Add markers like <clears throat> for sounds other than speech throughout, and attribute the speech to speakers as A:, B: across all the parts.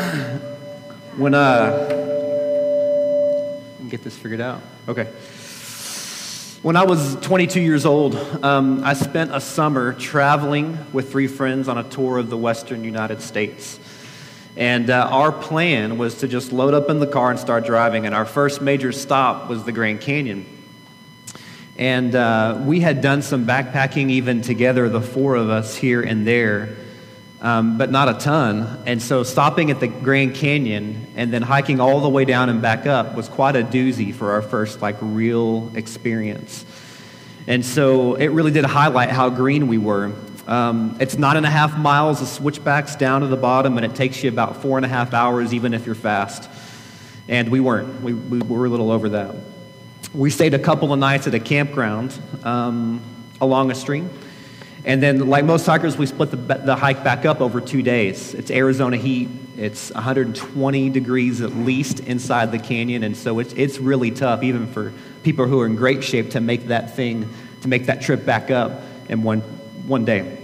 A: <coughs> when uh, get this figured out. Okay. When I was 22 years old, um, I spent a summer traveling with three friends on a tour of the western United States. And uh, our plan was to just load up in the car and start driving. And our first major stop was the Grand Canyon. And uh, we had done some backpacking even together, the four of us here and there um, but not a ton. And so stopping at the Grand Canyon and then hiking all the way down and back up was quite a doozy for our first like real experience. And so it really did highlight how green we were. Um, it's nine and a half miles of switchbacks down to the bottom, and it takes you about four and a half hours, even if you're fast. And we weren't. We, we were a little over that. We stayed a couple of nights at a campground um, along a stream. And then, like most hikers, we split the, the hike back up over two days. It's Arizona heat. It's 120 degrees at least inside the canyon. And so it's, it's really tough, even for people who are in great shape, to make that thing, to make that trip back up in one, one day.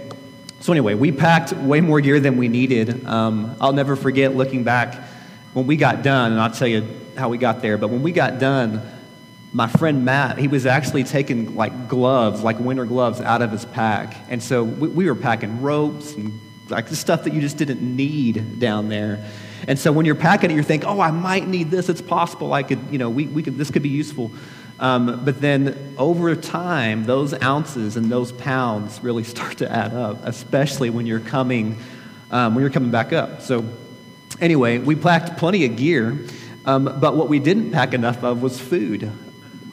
A: So, anyway, we packed way more gear than we needed. Um, I'll never forget looking back when we got done, and I'll tell you how we got there. But when we got done, my friend Matt, he was actually taking like gloves, like winter gloves, out of his pack. And so we, we were packing ropes and like the stuff that you just didn't need down there. And so when you're packing it, you think, oh, I might need this. It's possible I could, you know, we, we could, this could be useful. Um, but then over time, those ounces and those pounds really <laughs> start to add up, especially when you're coming, um, when you're coming back up. So anyway, we packed plenty of gear. Um, but what we didn't pack enough of was food.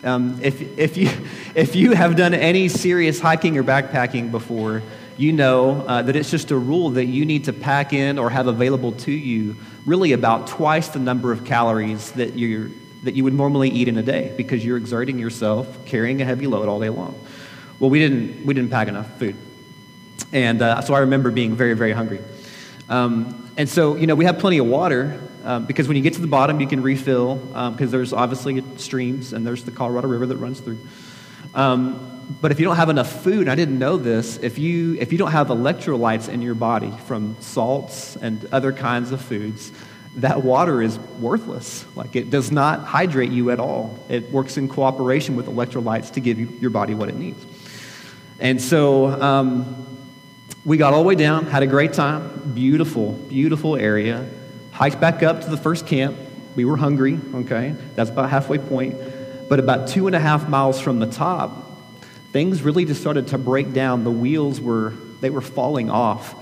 A: Um, if, if, you, <laughs> if you have done any serious hiking or backpacking before, you know uh, that it's just a rule that you need to pack in or have available to you really about twice the number of calories that, you that you would normally eat in a day because you're exerting yourself carrying a heavy load all day long. Well, we didn't, we didn't pack enough food. And uh, so I remember being very, very hungry. Um, and so, you know, we have plenty of water, um, because when you get to the bottom, you can refill, because um, there's obviously streams and there's the Colorado River that runs through. Um, but if you don't have enough food, I didn't know this, if you, if you don't have electrolytes in your body from salts and other kinds of foods, that water is worthless. Like it does not hydrate you at all. It works in cooperation with electrolytes to give you, your body what it needs. And so um, we got all the way down, had a great time, beautiful, beautiful area hiked back up to the first camp. We were hungry, okay? That's about halfway point. But about two and a half miles from the top, things really just started to break down. The wheels were, they were falling off.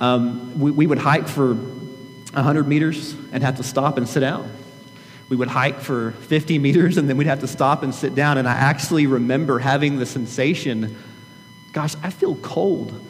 A: Um, we, we would hike for 100 meters and have to stop and sit down. We would hike for 50 meters and then we'd have to stop and sit down. And I actually remember having the sensation gosh, I feel cold.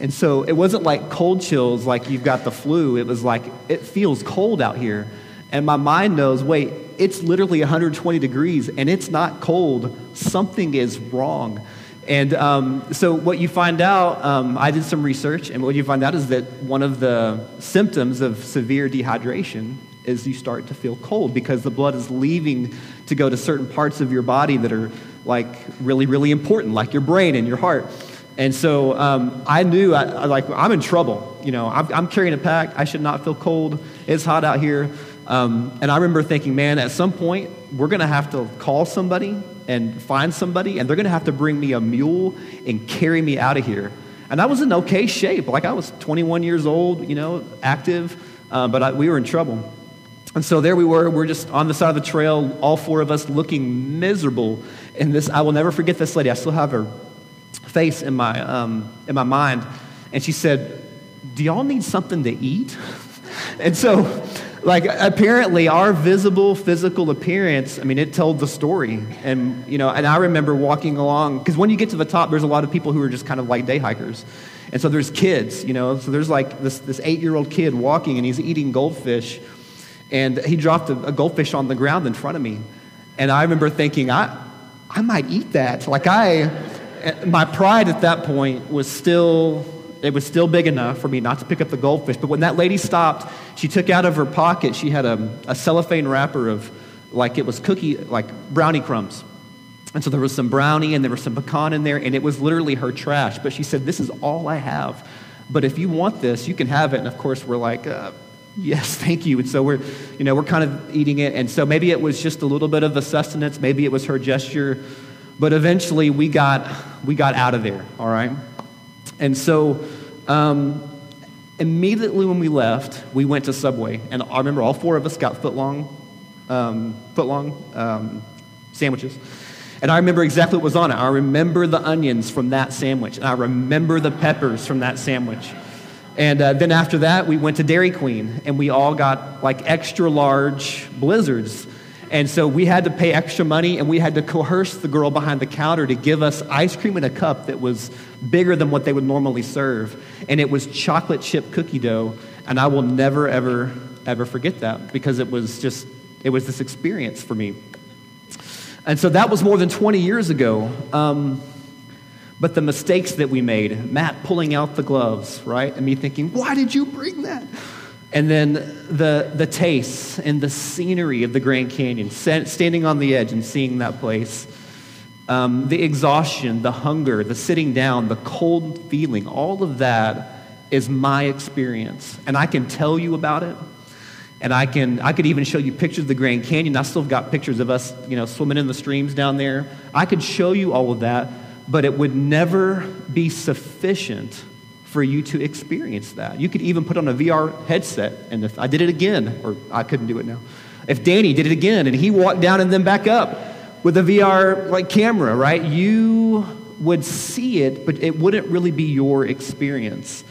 A: And so it wasn't like cold chills, like you've got the flu. It was like, it feels cold out here. And my mind knows, wait, it's literally 120 degrees and it's not cold. Something is wrong. And um, so, what you find out, um, I did some research, and what you find out is that one of the symptoms of severe dehydration is you start to feel cold because the blood is leaving to go to certain parts of your body that are like really, really important, like your brain and your heart. And so um, I knew, I, I, like, I'm in trouble. You know, I'm, I'm, carrying a pack. I should not feel cold. It's hot out here. Um, and I remember thinking, man, at some point, we're going to have to call somebody and find somebody, and they're going to have to bring me a mule and carry me out of here. And I was in okay shape. Like, I was 21 years old, you know, active, uh, but I, we were in trouble. And so there we were. We're just on the side of the trail, all four of us looking miserable. And this, I will never forget this lady. I still have her face in my, um, in my mind. And she said, Do y'all need something to eat? <laughs> and so, like, apparently, our visible physical appearance, I mean, it told the story. And, you know, and I remember walking along, because when you get to the top, there's a lot of people who are just kind of like day hikers. And so there's kids, you know, so there's like this, this eight year old kid walking and he's eating goldfish. And he dropped a, a goldfish on the ground in front of me. And I remember thinking, I, I might eat that. Like, I, my pride at that point was still it was still big enough for me not to pick up the goldfish but when that lady stopped she took out of her pocket she had a, a cellophane wrapper of like it was cookie like brownie crumbs and so there was some brownie and there was some pecan in there and it was literally her trash but she said this is all i have but if you want this you can have it and of course we're like uh, Yes, <laughs> thank you. And so we're, you know, we're kind of eating it. And so maybe it was just a little bit of a sustenance. Maybe it was her gesture. But eventually we got, we got out of there, all right? And so um, immediately when we left, we went to Subway. And I remember all four of us got footlong, um, footlong um, sandwiches. And I remember exactly what was on it. I remember the onions from that sandwich. And I remember the peppers from that sandwich. And uh, then after that, we went to Dairy Queen and we all got like extra large blizzards. And so we had to pay extra money and we had to coerce the girl behind the counter to give us ice cream in a cup that was bigger than what they would normally serve. And it was chocolate chip cookie dough. And I will never, ever, ever forget that because it was just, it was this experience for me. And so that was more than 20 years ago. Um, but the mistakes that we made, Matt pulling out the gloves, right? And me thinking, why did you bring that? And then the, the tastes and the scenery of the Grand Canyon, standing on the edge and seeing that place. Um, the exhaustion, the hunger, the sitting down, the cold feeling, all of that is my experience. And I can tell you about it. And I, can, I could even show you pictures of the Grand Canyon. I still have got pictures of us, you know, swimming in the streams down there. I could show you all of that, but it would never be sufficient for you to experience that. You could even put on a VR headset, and if I did it again, or I couldn't do it now. If Danny did it again and he walked down and then back up with a VR like camera, right? You would see it, but it wouldn't really be your experience.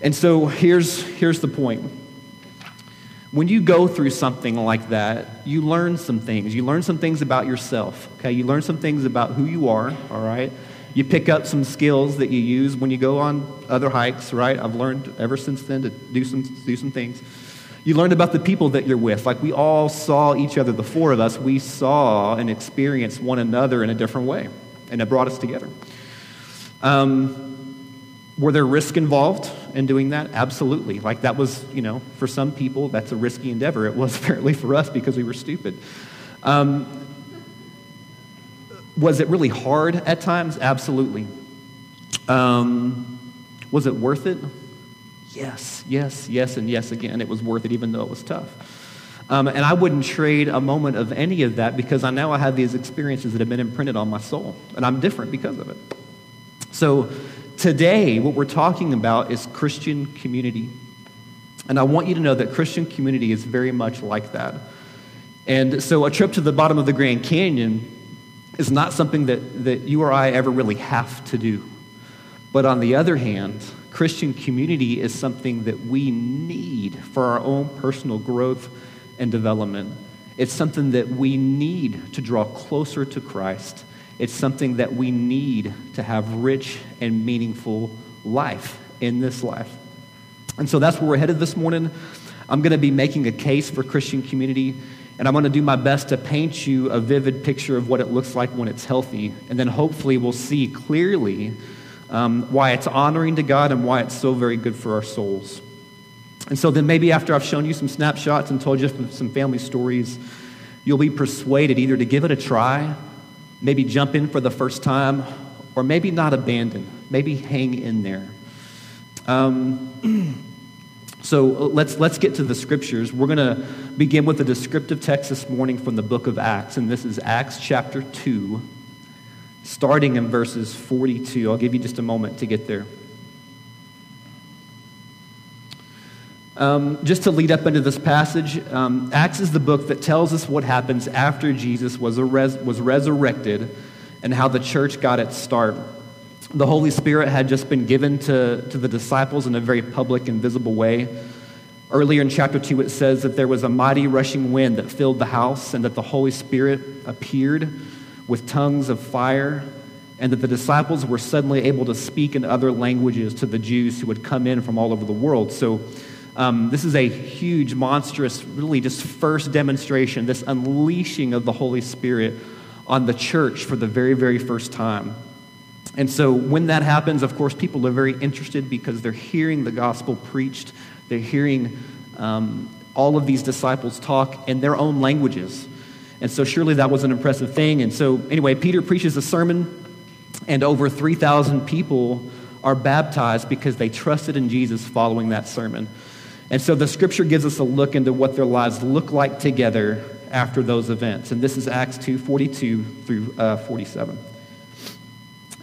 A: And so here's, here's the point when you go through something like that, you learn some things. You learn some things about yourself, okay? You learn some things about who you are, all right? You pick up some skills that you use when you go on other hikes, right? I've learned ever since then to do some, do some things. You learned about the people that you're with. Like we all saw each other, the four of us, we saw and experienced one another in a different way, and it brought us together. Um, were there risk involved in doing that? Absolutely. Like that was, you know, for some people, that's a risky endeavor. It was <laughs> apparently for us because we were stupid. Um, was it really hard at times? Absolutely. Um, was it worth it? Yes, yes, yes, and yes again. It was worth it, even though it was tough. Um, and I wouldn't trade a moment of any of that because I know I have these experiences that have been imprinted on my soul, and I'm different because of it. So, Today, what we're talking about is Christian community. And I want you to know that Christian community is very much like that. And so, a trip to the bottom of the Grand Canyon is not something that, that you or I ever really have to do. But on the other hand, Christian community is something that we need for our own personal growth and development. It's something that we need to draw closer to Christ it's something that we need to have rich and meaningful life in this life. And so that's where we're headed this morning. I'm going to be making a case for Christian community, and I'm going to do my best to paint you a vivid picture of what it looks like when it's healthy. And then hopefully we'll see clearly um, why it's honoring to God and why it's so very good for our souls. And so then maybe after I've shown you some snapshots and told you some family stories, you'll be persuaded either to give it a try maybe jump in for the first time, or maybe not abandon, maybe hang in there. Um, <clears throat> so let's, let's get to the scriptures. We're going to begin with a descriptive text this morning from the book of Acts, and this is Acts chapter 2, starting in verses 42. I'll give you just a moment to get there. Um, just to lead up into this passage, um, Acts is the book that tells us what happens after Jesus was, res- was resurrected and how the church got its start. The Holy Spirit had just been given to, to the disciples in a very public and visible way. Earlier in chapter 2, it says that there was a mighty rushing wind that filled the house, and that the Holy Spirit appeared with tongues of fire, and that the disciples were suddenly able to speak in other languages to the Jews who had come in from all over the world. So, um, this is a huge, monstrous, really just first demonstration, this unleashing of the Holy Spirit on the church for the very, very first time. And so when that happens, of course, people are very interested because they're hearing the gospel preached, they're hearing um, all of these disciples talk in their own languages. And so surely that was an impressive thing. And so, anyway, Peter preaches a sermon, and over 3,000 people are baptized because they trusted in Jesus following that sermon. And so the scripture gives us a look into what their lives look like together after those events. And this is Acts 2 42 through uh, 47.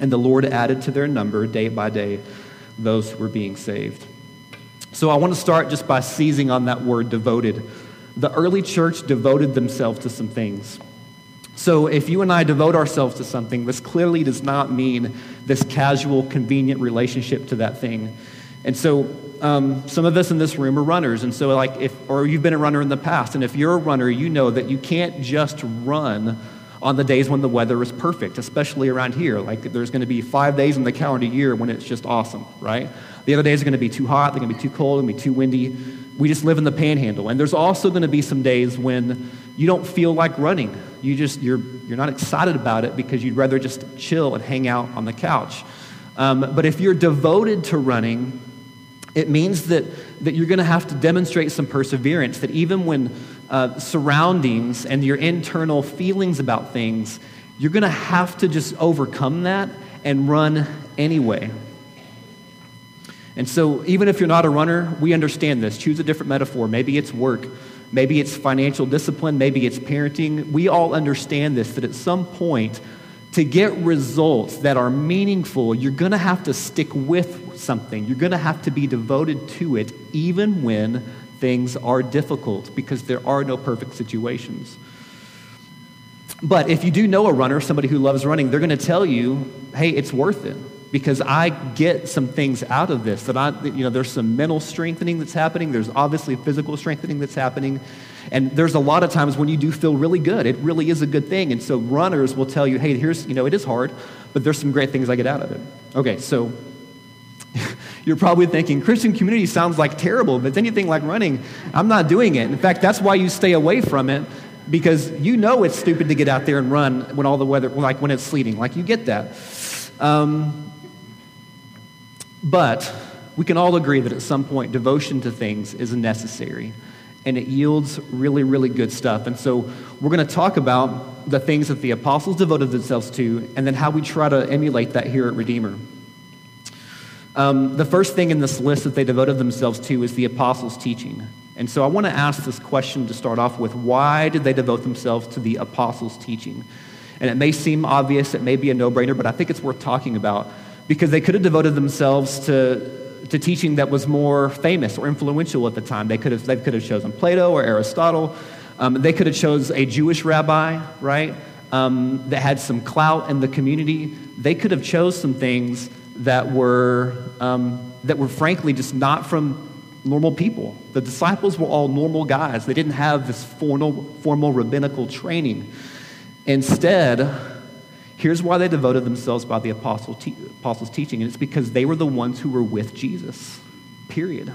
A: And the Lord added to their number day by day those who were being saved. So I want to start just by seizing on that word devoted. The early church devoted themselves to some things. So if you and I devote ourselves to something, this clearly does not mean this casual, convenient relationship to that thing. And so um, some of us in this room are runners, and so like if or you've been a runner in the past, and if you're a runner, you know that you can't just run on the days when the weather is perfect, especially around here. Like there's going to be five days in the calendar year when it's just awesome, right? The other days are going to be too hot, they're going to be too cold, they're going to be too windy. We just live in the panhandle. And there's also going to be some days when you don't feel like running. You just you're you're not excited about it because you'd rather just chill and hang out on the couch. Um, but if you're devoted to running, it means that, that you're going to have to demonstrate some perseverance, that even when uh, surroundings and your internal feelings about things, you're going to have to just overcome that and run anyway. And so, even if you're not a runner, we understand this. Choose a different metaphor. Maybe it's work, maybe it's financial discipline, maybe it's parenting. We all understand this that at some point, to get results that are meaningful, you're going to have to stick with something. You're going to have to be devoted to it, even when things are difficult because there are no perfect situations. But if you do know a runner, somebody who loves running, they're going to tell you, hey, it's worth it because I get some things out of this. That I, you know, there's some mental strengthening that's happening. There's obviously physical strengthening that's happening. And there's a lot of times when you do feel really good. It really is a good thing. And so runners will tell you, hey, here's, you know, it is hard, but there's some great things I get out of it. Okay, so <laughs> you're probably thinking Christian community sounds like terrible. If it's anything like running, I'm not doing it. In fact, that's why you stay away from it because you know it's stupid to get out there and run when all the weather, like when it's sleeting. Like you get that. Um, but we can all agree that at some point devotion to things is necessary and it yields really, really good stuff. And so we're going to talk about the things that the apostles devoted themselves to and then how we try to emulate that here at Redeemer. Um, the first thing in this list that they devoted themselves to is the apostles' teaching. And so I want to ask this question to start off with why did they devote themselves to the apostles' teaching? And it may seem obvious, it may be a no brainer, but I think it's worth talking about because they could have devoted themselves to, to teaching that was more famous or influential at the time. They could have, they could have chosen Plato or Aristotle. Um, they could have chose a Jewish rabbi, right, um, that had some clout in the community. They could have chose some things that were, um, that were frankly just not from normal people. The disciples were all normal guys. They didn't have this formal, formal rabbinical training. Instead, here's why they devoted themselves by the apostle te- apostles' teaching, and it's because they were the ones who were with Jesus, period.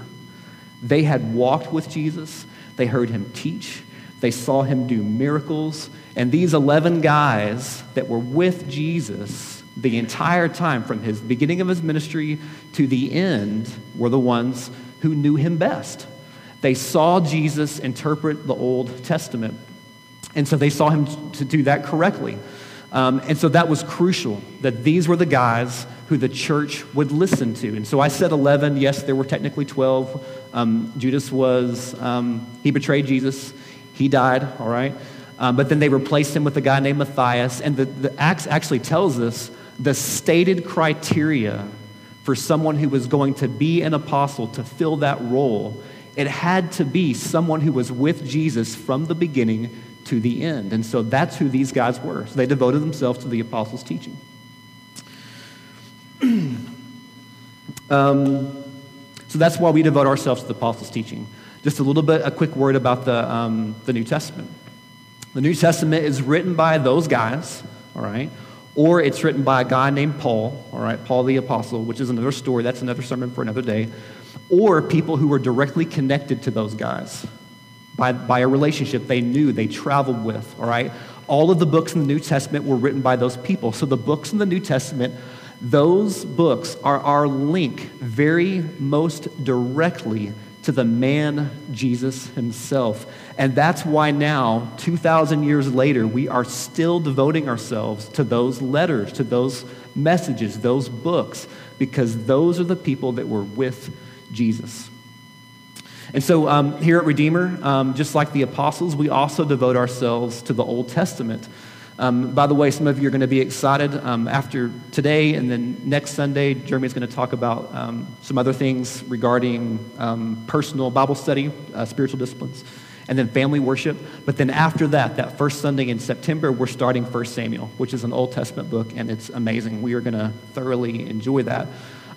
A: They had walked with Jesus, they heard him teach, they saw him do miracles, and these 11 guys that were with Jesus the entire time, from his beginning of his ministry to the end, were the ones who knew him best. They saw Jesus interpret the Old Testament. And so they saw him to do that correctly. Um, and so that was crucial that these were the guys who the church would listen to. And so I said 11. Yes, there were technically 12. Um, Judas was, um, he betrayed Jesus. He died, all right? Um, but then they replaced him with a guy named Matthias. And the, the Acts actually tells us the stated criteria for someone who was going to be an apostle to fill that role. It had to be someone who was with Jesus from the beginning to the end. And so that's who these guys were. So they devoted themselves to the apostles' teaching. <clears throat> um, so that's why we devote ourselves to the apostles' teaching. Just a little bit, a quick word about the, um, the New Testament. The New Testament is written by those guys, all right, or it's written by a guy named Paul, all right, Paul the Apostle, which is another story. That's another sermon for another day. or people who were directly connected to those guys by, by a relationship they knew, they traveled with, all right? All of the books in the New Testament were written by those people. So the books in the New Testament, those books are our link very most directly to the man Jesus himself. And that's why now, 2,000 years later, we are still devoting ourselves to those letters, to those messages, those books, because those are the people that were with Jesus. And so um, here at Redeemer, um, just like the apostles, we also devote ourselves to the Old Testament. Um, by the way, some of you are going to be excited um, after today and then next Sunday. Jeremy's going to talk about um, some other things regarding um, personal Bible study, uh, spiritual disciplines, and then family worship. But then after that, that first Sunday in September, we're starting 1 Samuel, which is an Old Testament book, and it's amazing. We are going to thoroughly enjoy that.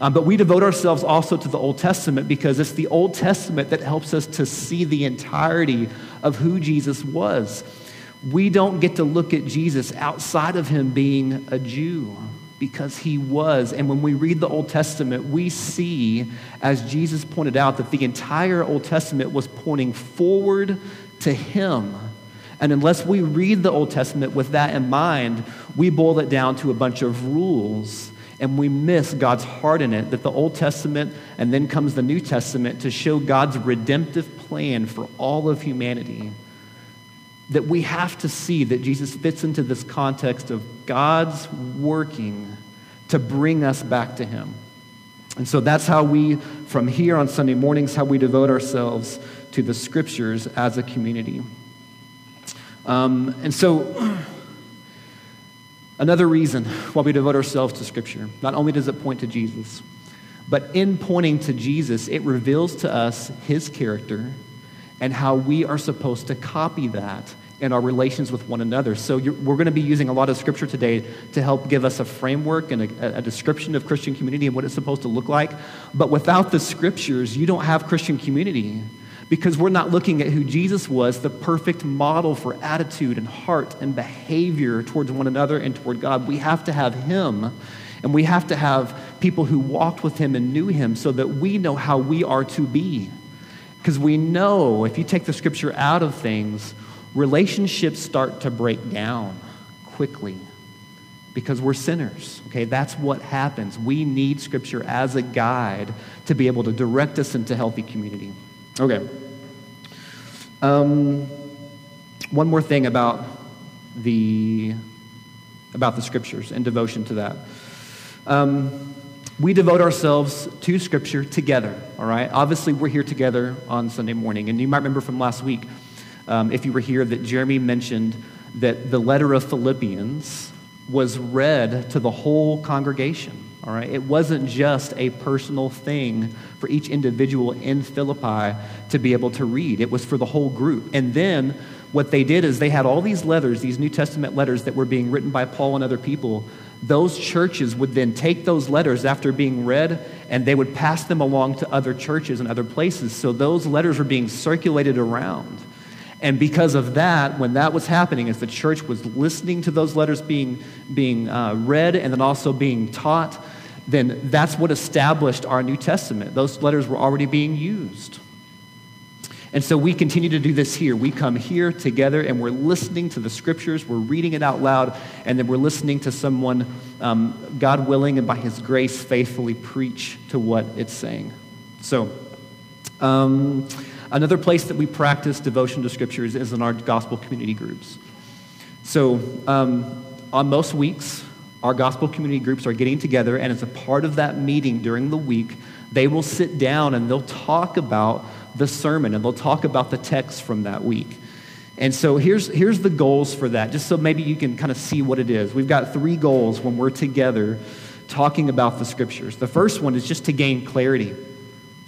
A: Um, but we devote ourselves also to the Old Testament because it's the Old Testament that helps us to see the entirety of who Jesus was. We don't get to look at Jesus outside of him being a Jew because he was. And when we read the Old Testament, we see, as Jesus pointed out, that the entire Old Testament was pointing forward to him. And unless we read the Old Testament with that in mind, we boil it down to a bunch of rules and we miss God's heart in it that the Old Testament and then comes the New Testament to show God's redemptive plan for all of humanity. That we have to see that Jesus fits into this context of God's working to bring us back to Him. And so that's how we, from here on Sunday mornings, how we devote ourselves to the scriptures as a community. Um, and so <clears throat> Another reason why we devote ourselves to Scripture, not only does it point to Jesus, but in pointing to Jesus, it reveals to us his character and how we are supposed to copy that in our relations with one another. So we're going to be using a lot of scripture today to help give us a framework and a, a, description of Christian community and what it's supposed to look like. But without the scriptures, you don't have Christian community because we're not looking at who Jesus was, the perfect model for attitude and heart and behavior towards one another and toward God. We have to have Him, and we have to have people who walked with Him and knew Him so that we know how we are to be. Because we know if you take the scripture out of things, relationships start to break down quickly because we're sinners. Okay, that's what happens. We need scripture as a guide to be able to direct us into healthy community. Okay. Um, one more thing about the about the scriptures and devotion to that. Um, we devote ourselves to scripture together. All right. Obviously, we're here together on Sunday morning, and you might remember from last week, um, if you were here, that Jeremy mentioned that the letter of Philippians was read to the whole congregation. All right? It wasn't just a personal thing for each individual in Philippi to be able to read, it was for the whole group. And then what they did is they had all these letters, these New Testament letters that were being written by Paul and other people. Those churches would then take those letters after being read and they would pass them along to other churches and other places. So those letters were being circulated around. And because of that, when that was happening, as the church was listening to those letters being, being uh, read and then also being taught, then that's what established our New Testament. Those letters were already being used. And so we continue to do this here. We come here together and we're listening to the scriptures, we're reading it out loud, and then we're listening to someone, um, God willing and by His grace, faithfully preach to what it's saying. So, um, another place that we practice devotion to scriptures is in our gospel community groups. So, um, on most weeks, our gospel community groups are getting together, and as a part of that meeting during the week, they will sit down and they'll talk about the sermon and they'll talk about the text from that week. And so here's, here's the goals for that, just so maybe you can kind of see what it is. We've got three goals when we're together talking about the scriptures. The first one is just to gain clarity.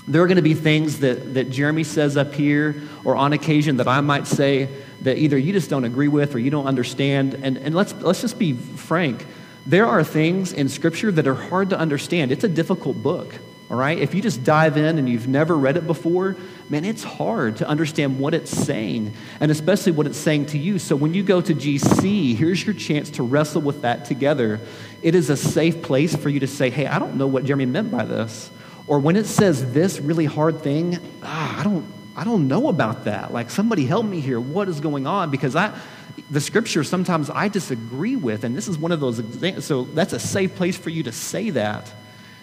A: There are going to be things that, that Jeremy says up here, or on occasion that I might say that either you just don't agree with or you don't understand. And, and let's, let's just be frank there are things in Scripture that are hard to understand. It's a difficult book, all right? If you just dive in and you've never read it before, man, it's hard to understand what it's saying, and especially what it's saying to you. So when you go to GC, here's your chance to wrestle with that together. It is a safe place for you to say, hey, I don't know what Jeremy meant by this. Or when it says this really hard thing, ah, I don't, I don't know about that. Like, somebody help me here. What is going on? Because I, the scripture sometimes I disagree with, and this is one of those examples. So that's a safe place for you to say that.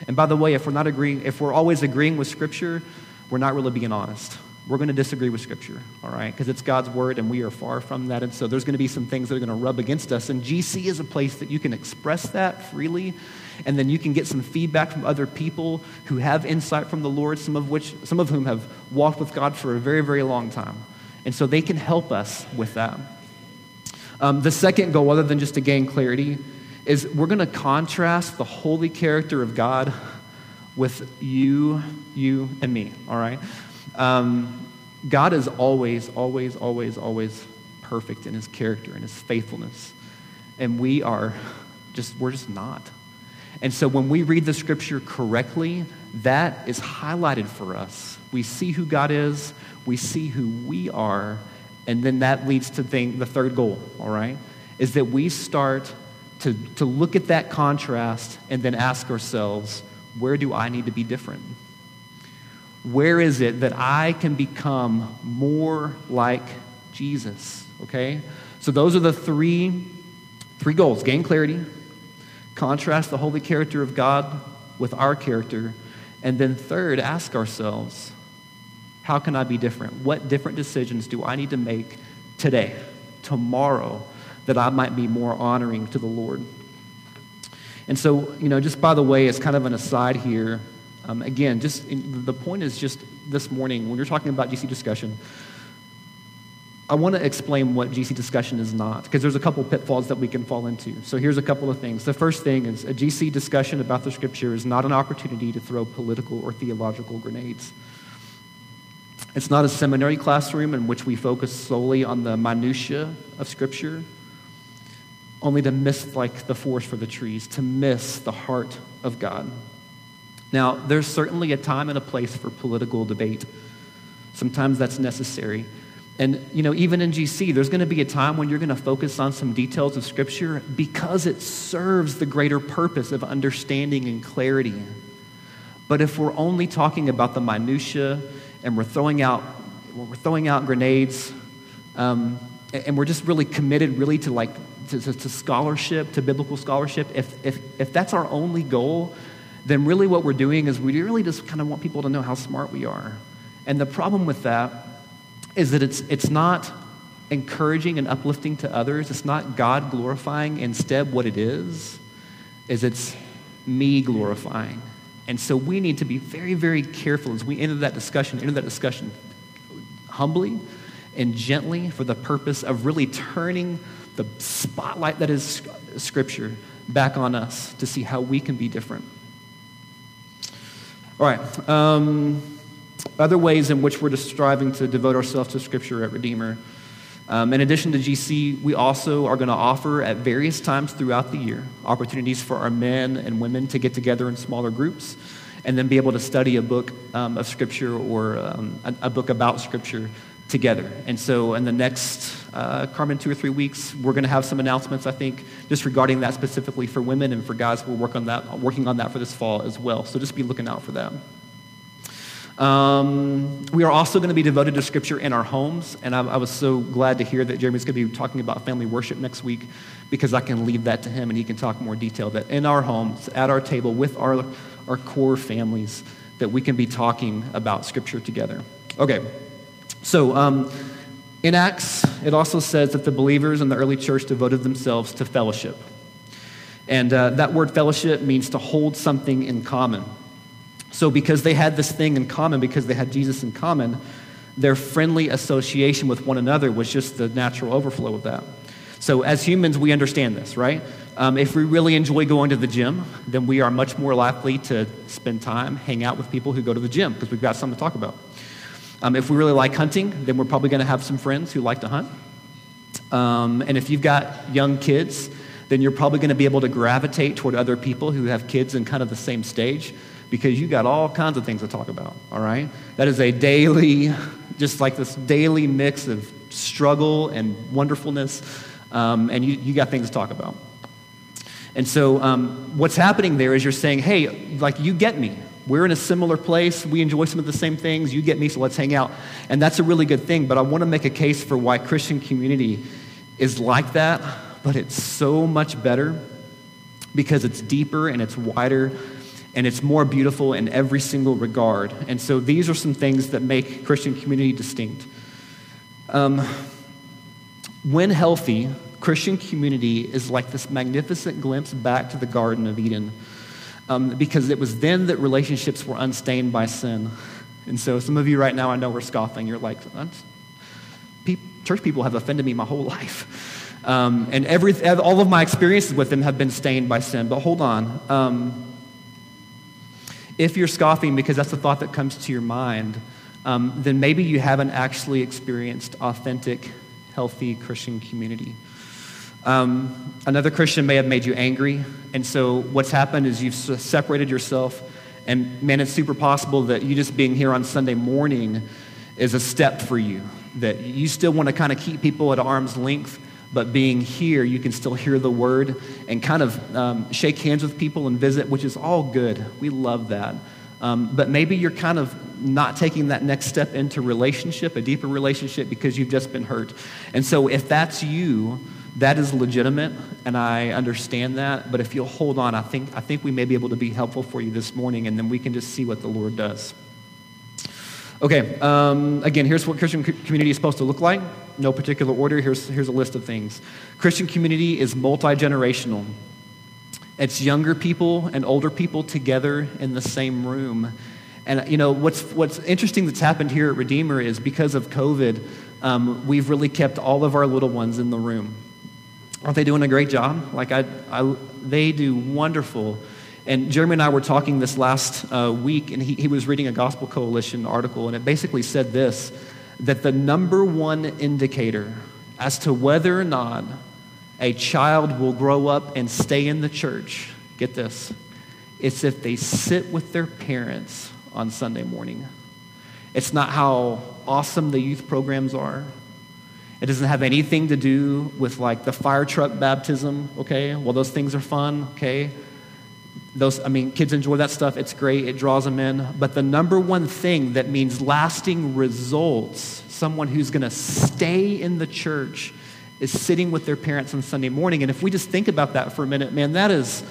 A: And by the way, if we're not agreeing, if we're always agreeing with scripture, we're not really being honest. We're going to disagree with scripture, all right? Because it's God's word and we are far from that. And so there's going to be some things that are going to rub against us. And GC is a place that you can express that freely. And then you can get some feedback from other people who have insight from the Lord, some of which, some of whom have walked with God for a very, very long time. And so they can help us with that. Um, the second goal, other than just to gain clarity, is we're going to contrast the holy character of God with you, you, and me, all right? Um, God is always, always, always, always perfect in his character and his faithfulness. And we are just, we're just not. And so when we read the scripture correctly, that is highlighted for us. We see who God is, we see who we are, and then that leads to think, the third goal, all right? Is that we start to, to look at that contrast and then ask ourselves, where do I need to be different? Where is it that I can become more like Jesus? Okay? So those are the three, three goals gain clarity, contrast the holy character of God with our character, and then third, ask ourselves, how can I be different? What different decisions do I need to make today, tomorrow, that I might be more honoring to the Lord? And so, you know, just by the way, as kind of an aside here, um, again, just the point is just this morning, when you're talking about GC discussion, I want to explain what GC discussion is not, because there's a couple pitfalls that we can fall into. So here's a couple of things. The first thing is a GC discussion about the scripture is not an opportunity to throw political or theological grenades. It's not a seminary classroom in which we focus solely on the minutiae of Scripture, only to miss like the forest for the trees, to miss the heart of God. Now, there's certainly a time and a place for political debate. Sometimes that's necessary. And, you know, even in GC, there's going to be a time when you're going to focus on some details of Scripture because it serves the greater purpose of understanding and clarity. But if we're only talking about the minutiae and we're throwing out, we're throwing out grenades, um, and we're just really committed really to like to, to, to, scholarship, to biblical scholarship, if, if, if that's our only goal, then really what we're doing is we really just kind of want people to know how smart we are. And the problem with that is that it's, it's not encouraging and uplifting to others. It's not God glorifying. Instead, what it is, is it's me glorifying. And so we need to be very, very careful as we enter that discussion, enter that discussion humbly and gently for the purpose of really turning the spotlight that is Scripture back on us to see how we can be different. All right. Um, other ways in which we're just striving to devote ourselves to Scripture at Redeemer. Um, in addition to GC, we also are going to offer at various times throughout the year opportunities for our men and women to get together in smaller groups and then be able to study a book um, of Scripture or um, a, a, book about Scripture together. And so, in the next, uh, Carmen, two or three weeks, we're going to have some announcements, I think, just regarding that specifically for women and for guys. We'll work on that, working on that for this fall as well. So just be looking out for that. Um, we are also going to be devoted to Scripture in our homes, and I, I was so glad to hear that Jeremy's going to be talking about family worship next week because I can leave that to him and he can talk more detail that in our homes, at our table, with our, our core families, that we can be talking about Scripture together. Okay, so um, in Acts, it also says that the believers in the early church devoted themselves to fellowship. And uh, that word fellowship means to hold something in common. So, because they had this thing in common, because they had Jesus in common, their friendly association with one another was just the natural overflow of that. So, as humans, we understand this, right? Um, if we really enjoy going to the gym, then we are much more likely to spend time, hang out with people who go to the gym because we've got something to talk about. Um, if we really like hunting, then we're probably going to have some friends who like to hunt. Um, and if you've got young kids, then you're probably going to be able to gravitate toward other people who have kids in kind of the same stage because you've got all kinds of things to talk about, all right? That is a daily, <laughs> just like this daily mix of struggle and wonderfulness, um, and you, you got things to talk about. And so, um, what's happening there is you're saying, hey, like, you get me. We're in a similar place. We enjoy some of the same things. You get me, so let's hang out. And that's a really good thing. But I want to make a case for why Christian community is like that, but it's so much better because it's deeper and it's wider and it's more beautiful in every single regard. And so these are some things that make Christian community distinct. Um, when healthy, Christian community is like this magnificent glimpse back to the Garden of Eden um, because it was then that relationships were unstained by sin. And so, some of you right now, I know we're scoffing. You're like, church people have offended me my whole <laughs> life. Um, and every, all of my experiences with them have been stained by sin. But hold on. Um, if you're scoffing because that's the thought that comes to your mind, um, then maybe you haven't actually experienced authentic, healthy Christian community. Um, another Christian may have made you angry, and so what's happened is you've separated yourself. And man, it's super possible that you just being here on Sunday morning is a step for you. That you still want to kind of keep people at arm's length, but being here, you can still hear the word and kind of um, shake hands with people and visit, which is all good. We love that. Um, but maybe you're kind of not taking that next step into relationship, a deeper relationship, because you've just been hurt. And so if that's you, that is legitimate, and I understand that. But if you'll hold on, I think, I think we may be able to be helpful for you this morning, and then we can just see what the Lord does. Okay, um, again, here's what Christian community is supposed to look like. No particular order. Here's, here's a list of things. Christian community is multi generational, it's younger people and older people together in the same room. And you know what's what's interesting that's happened here at Redeemer is because of COVID, um, we've really kept all of our little ones in the room. Aren't they doing a great job? Like, I, I, they do wonderful. And Jeremy and I were talking this last uh, week, and he, he was reading a Gospel Coalition article, and it basically said this that the number one indicator as to whether or not a child will grow up and stay in the church, get this, it's if they sit with their parents on Sunday morning. It's not how awesome the youth programs are. It doesn't have anything to do with like the fire truck baptism, okay? Well, those things are fun, okay? Those, I mean, kids enjoy that stuff. It's great. It draws them in. But the number one thing that means lasting results, someone who's going to stay in the church, is sitting with their parents on Sunday morning. And if we just think about that for a minute, man, that is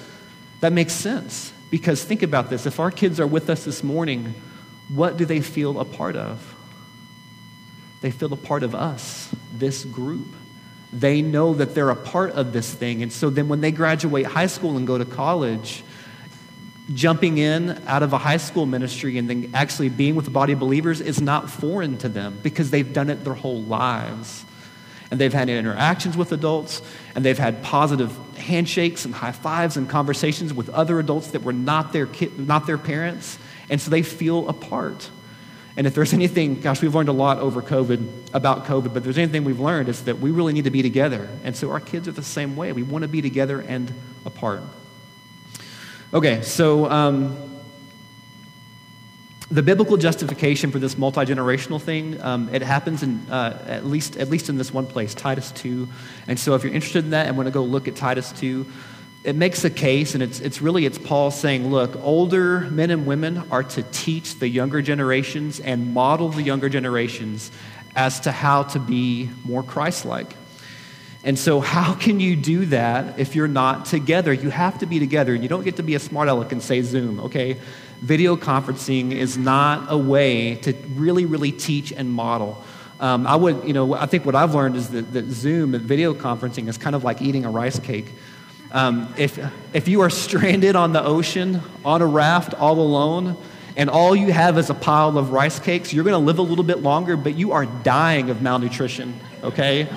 A: that makes sense. Because think about this: if our kids are with us this morning, what do they feel a part of? They feel a part of us, this group. They know that they're a part of this thing. And so then when they graduate high school and go to college, jumping in out of a high school ministry and then actually being with the body of believers is not foreign to them because they've done it their whole lives. And they've had interactions with adults, and they've had positive handshakes and high fives and conversations with other adults that were not their, kid, not their parents. And so they feel a part. And if there's <laughs> anything, gosh, we've learned a lot over COVID about COVID, but if there's anything we've learned, it's that we really need to be together. And so our kids are the same way. We want to be together and apart. Okay, so um, the biblical justification for this multi-generational thing um, it happens in uh, at least at least in this one place titus 2 and so if you're interested in that and want to go look at titus 2 it makes a case, and it's, it's really it's Paul saying, look, older men and women are to teach the younger generations and model the younger generations as to how to be more Christ-like. And so, how can you do that if you're not together? You have to be together. and You don't get to be a smart aleck and say Zoom, okay? Video conferencing is not a way to really, really teach and model. Um, I would, you know, I think what I've learned is that, that Zoom, that video conferencing, is kind of like eating a rice cake. Um, if, if you are stranded on the ocean on a raft all alone, and all you have is a pile of rice cakes, you're going to live a little bit longer, but you are dying of malnutrition, okay?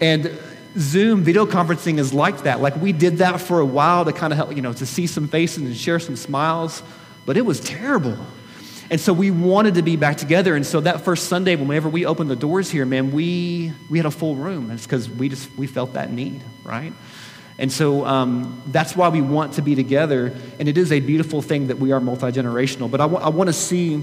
A: And Zoom video conferencing is like that. Like we did that for a while to kind of help, you know, to see some faces and share some smiles, but it was terrible. And so we wanted to be back together. And so that first Sunday, whenever we opened the doors here, man, we, we had a full room. It's because we just, we felt that need, right? And so um, that's why we want to be together. And it is a beautiful thing that we are multi generational. But I, w- I want to see,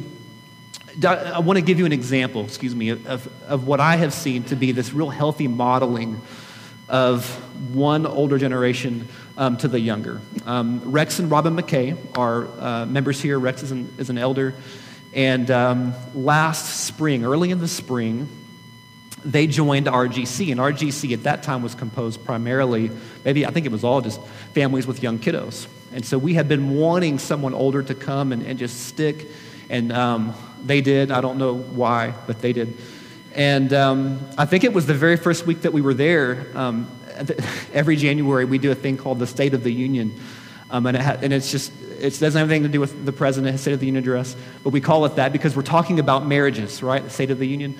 A: I want to give you an example, excuse me, of, of what I have seen to be this real healthy modeling of one older generation um, to the younger. Um, Rex and Robin McKay are uh, members here. Rex is an, is an elder. And um, last spring, early in the spring, they joined RGC. And RGC at that time was composed primarily, maybe I think it was all just families with young kiddos. And so we had been wanting someone older to come and, and just stick. And um, they did. I don't know why, but they did. And um, I think it was the very first week that we were there. Um, <laughs> every January, we do a thing called the State of the Union. Um, and, it ha- and it's just, it doesn't have anything to do with the president, State of the Union address, but we call it that because we're talking about marriages, right? The State of the Union.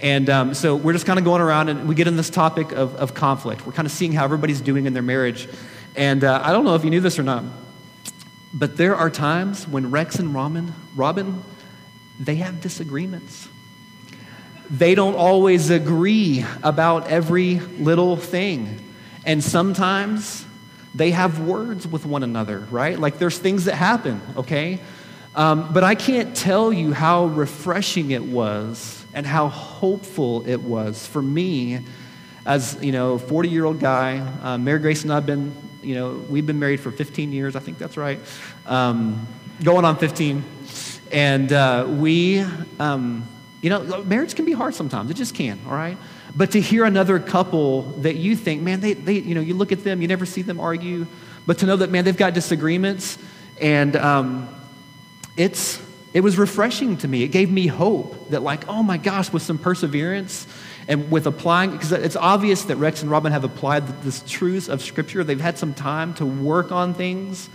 A: And um, so we're just kind of going around and we get in this topic of, of conflict. We're kind of seeing how everybody's doing in their marriage. And uh, I don't know if you knew this or not, but there are times when Rex and Robin, Robin, they have disagreements. They don't always agree about every little thing. And sometimes they have words with one another, right? Like there's things that happen, okay? Um, but I can't tell you how refreshing it was and how hopeful it was for me as, you know, 40 year old guy. Uh, Mary Grace and I have been, you know, we've been married for 15 years. I think that's right. Um, going on 15. And uh, we, um, you know, marriage can be hard sometimes. It just can, all right? But to hear another couple that you think, man, they, they you know, you look at them, you never see them argue, but to know that, man, they've got disagreements, and um, it's, it was refreshing to me. It gave me hope that, like, oh my gosh, with some perseverance and with applying, because it's obvious that Rex and Robin have applied the truths of Scripture. They've had some time to work on things,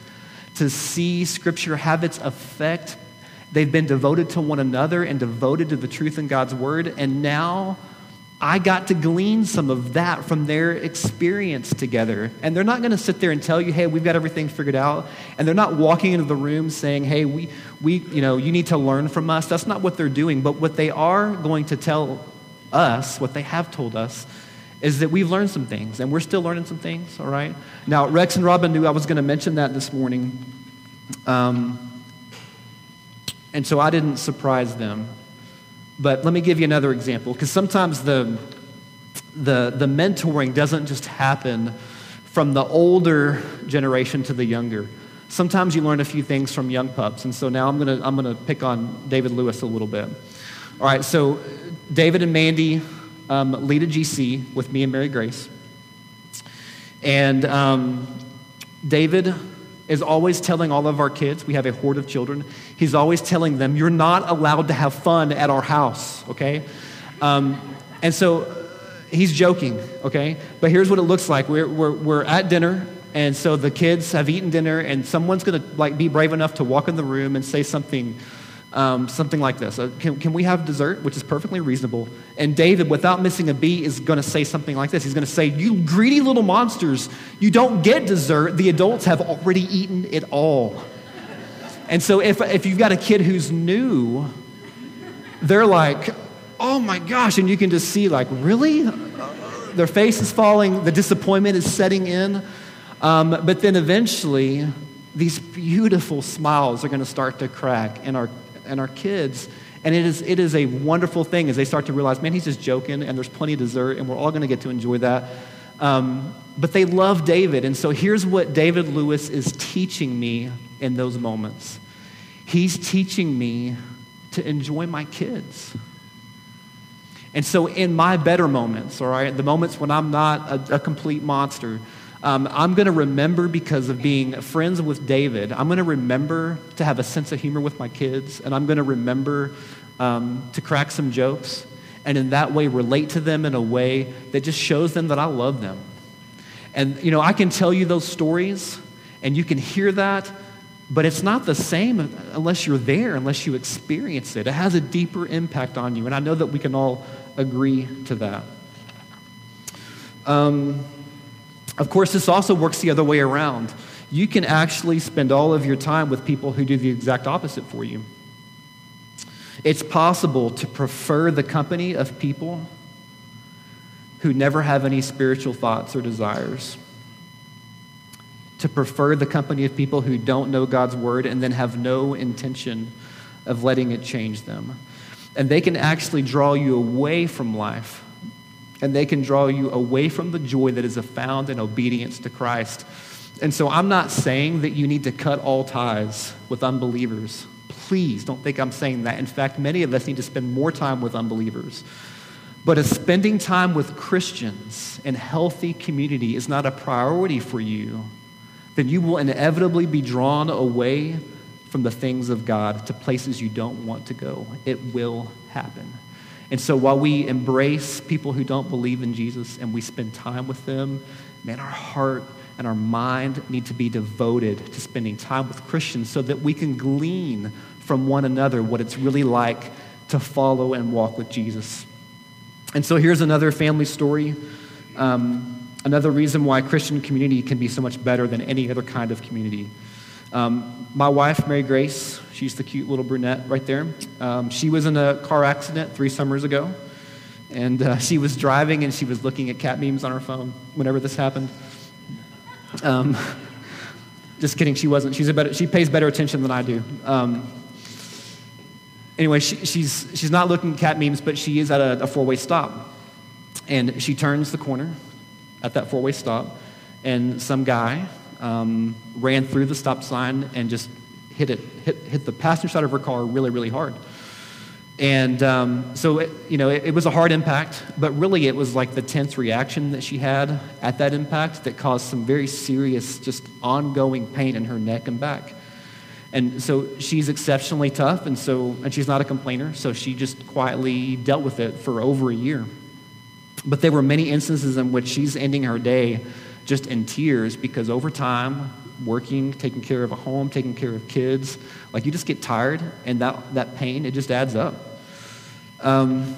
A: to see Scripture have its effect. They've been devoted to one another and devoted to the truth in God's Word, and now I got to glean some of that from their experience together. And they're not going to sit there and tell you, hey, we've got everything figured out. And they're not walking into the room saying, hey, we, we, you know, you need to learn from us. That's not what they're doing. But what they are going to tell us, what they have told us, is that we've learned some things. And we're still learning some things, all right? Now, Rex and Robin knew I was going to mention that this morning. Um, and so I didn't surprise them. But let me give you another example, because sometimes the, the, the mentoring doesn't just happen from the older generation to the younger. Sometimes you learn a few things from young pups. And so now I'm going to I'm to pick on David Lewis a little bit. All right, so David and Mandy um, lead a GC with me and Mary Grace. And um, David is always telling all of our kids, we have a horde of children, he's always telling them, you're not allowed to have fun at our house, okay? Um, and so he's joking, okay? But here's what it looks like. We're, we're, we're at dinner, and so the kids have eaten dinner, and someone's gonna like be brave enough to walk in the room and say something um, something like this uh, can, can we have dessert? Which is perfectly reasonable. And David, without missing a beat, is going to say something like this He's going to say, You greedy little monsters, you don't get dessert. The adults have already eaten it all. and so if, if you've got a kid who's new, they're like, Oh my gosh. And you can just see, like, really? Their face is falling, the disappointment is setting in. Um, but then eventually, these beautiful smiles are going to start to crack in our and our kids. And it is, it is a wonderful thing as they start to realize, man, he's just joking, and there's plenty of dessert, and we're all going to get to enjoy that. Um, but they love David. And so here's what David Lewis is teaching me in those moments he's teaching me to enjoy my kids. And so, in my better moments, all right, the moments when I'm not a, a complete monster, um, I'm going to remember because of being friends with David. I'm going to remember to have a sense of humor with my kids, and I'm going to remember um, to crack some jokes, and in that way relate to them in a way that just shows them that I love them. And, you know, I can tell you those stories, and you can hear that, but it's not the same unless you're there, unless you experience it. It has a deeper impact on you, and I know that we can all agree to that. Um, of course, this also works the other way around. You can actually spend all of your time with people who do the exact opposite for you. It's possible to prefer the company of people who never have any spiritual thoughts or desires. To prefer the company of people who don't know God's word and then have no intention of letting it change them. And they can actually draw you away from life and they can draw you away from the joy that is found in obedience to Christ. And so I'm not saying that you need to cut all ties with unbelievers. Please don't think I'm saying that. In fact, many of us need to spend more time with unbelievers. But if spending time with Christians in healthy community is not a priority for you, then you will inevitably be drawn away from the things of God to places you don't want to go. It will happen. And so while we embrace people who don't believe in Jesus and we spend time with them, man, our heart and our mind need to be devoted to spending time with Christians so that we can glean from one another what it's really like to follow and walk with Jesus. And so here's another family story. Um, another reason why Christian community can be so much better than any other kind of community. Um, my wife, Mary Grace, she's the cute little brunette right there. Um, she was in a car accident three summers ago, and uh, she was driving and she was looking at cat memes on her phone whenever this happened. Um, <laughs> just kidding, she wasn't. She's a better, she pays better attention than I do. Um, anyway, she, she's, she's not looking at cat memes, but she is at a, a four way stop. And she turns the corner at that four way stop, and some guy um, ran through the stop sign and just hit it, hit, hit the passenger side of her car really, really hard. And um, so, it, you know, it, it, was a hard impact, but really it was like the tense reaction that she had at that impact that caused some very serious, just ongoing pain in her neck and back. And so she's exceptionally tough, and so and she's not a complainer, so she just quietly dealt with it for over a year. But there were many instances in which she's ending her day just in tears because over time, working, taking care of a home, taking care of kids, like you just get tired and that, that pain, it just adds up. Um,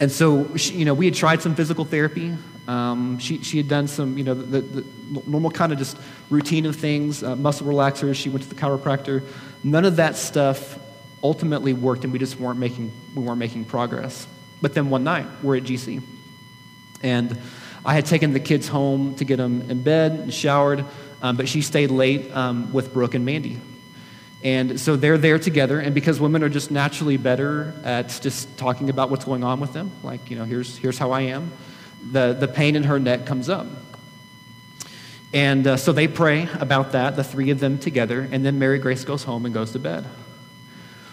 A: and so, she, you know, we had tried some physical therapy. Um, she, she had done some, you know, the, the normal kind of just routine of things, uh, muscle relaxers. She went to the chiropractor. None of that stuff ultimately worked, and we just weren't making, we weren't making progress. But then one night, we're at GC. And I had taken the kids home to get them in bed and showered, um, but she stayed late um, with Brooke and Mandy. And so they're there together, and because women are just naturally better at just talking about what's going on with them, like, you know, here's, here's how I am, the, the pain in her neck comes up. And uh, so they pray about that, the three of them together, and then Mary Grace goes home and goes to bed.